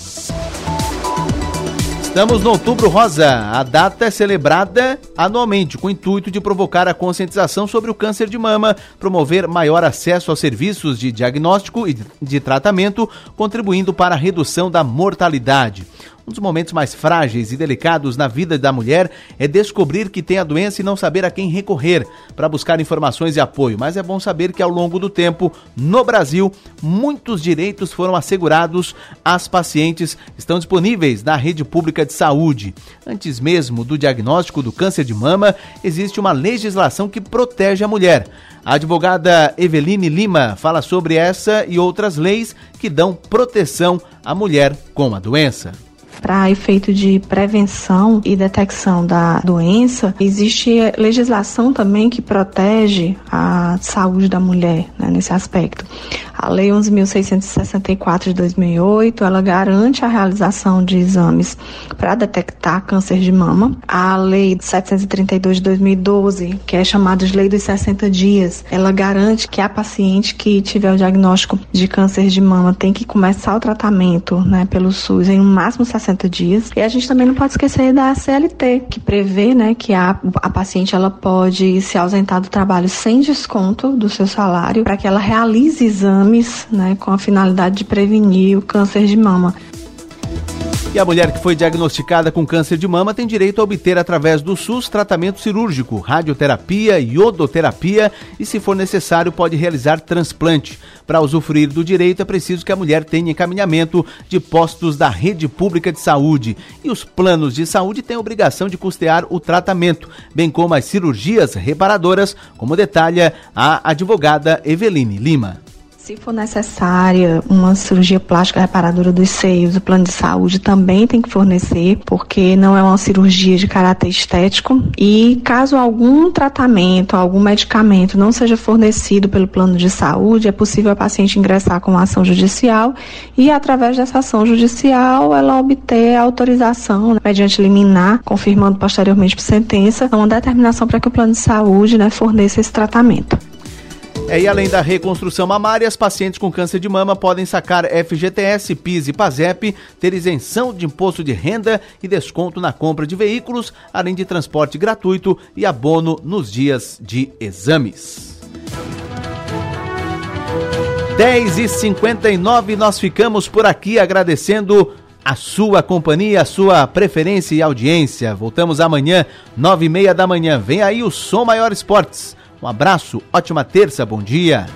Estamos no Outubro Rosa. A data é celebrada anualmente com o intuito de provocar a conscientização sobre o câncer de mama, promover maior acesso aos serviços de diagnóstico e de tratamento, contribuindo para a redução da mortalidade. Um dos momentos mais frágeis e delicados na vida da mulher é descobrir que tem a doença e não saber a quem recorrer para buscar informações e apoio. Mas é bom saber que ao longo do tempo, no Brasil, muitos direitos foram assegurados às pacientes, estão disponíveis na rede pública de saúde. Antes mesmo do diagnóstico do câncer de mama, existe uma legislação que protege a mulher. A advogada Eveline Lima fala sobre essa e outras leis que dão proteção à mulher com a doença para efeito de prevenção e detecção da doença, existe legislação também que protege a saúde da mulher né, nesse aspecto. A Lei 11.664 de 2008, ela garante a realização de exames para detectar câncer de mama. A Lei 732 de 2012, que é chamada de Lei dos 60 dias, ela garante que a paciente que tiver o diagnóstico de câncer de mama tem que começar o tratamento né, pelo SUS em no máximo 60 dias. E a gente também não pode esquecer da CLT, que prevê né, que a, a paciente ela pode se ausentar do trabalho sem desconto do seu salário para que ela realize exames exames né, com a finalidade de prevenir o câncer de mama. E a mulher que foi diagnosticada com câncer de mama tem direito a obter através do SUS tratamento cirúrgico, radioterapia, iodoterapia e, se for necessário, pode realizar transplante. Para usufruir do direito é preciso que a mulher tenha encaminhamento de postos da rede pública de saúde. E os planos de saúde têm a obrigação de custear o tratamento, bem como as cirurgias reparadoras, como detalha a advogada Eveline Lima Se for necessária uma cirurgia plástica reparadora dos seios, o plano de saúde também tem que fornecer, porque não é uma cirurgia de caráter estético. E caso algum tratamento, algum medicamento não seja fornecido pelo plano de saúde, é possível a paciente ingressar com ação judicial e, através dessa ação judicial, ela obter autorização, né, mediante liminar, confirmando posteriormente por sentença, uma determinação para que o plano de saúde né, forneça esse tratamento. É, e além da reconstrução mamária, as pacientes com câncer de mama podem sacar FGTS, PIS e PASEP, ter isenção de imposto de renda e desconto na compra de veículos, além de transporte gratuito e abono nos dias de exames. 10 e 59 nós ficamos por aqui agradecendo a sua companhia, a sua preferência e audiência. Voltamos amanhã, nove e meia da manhã. Vem aí o Som Maior Esportes. Um abraço, ótima terça, bom dia.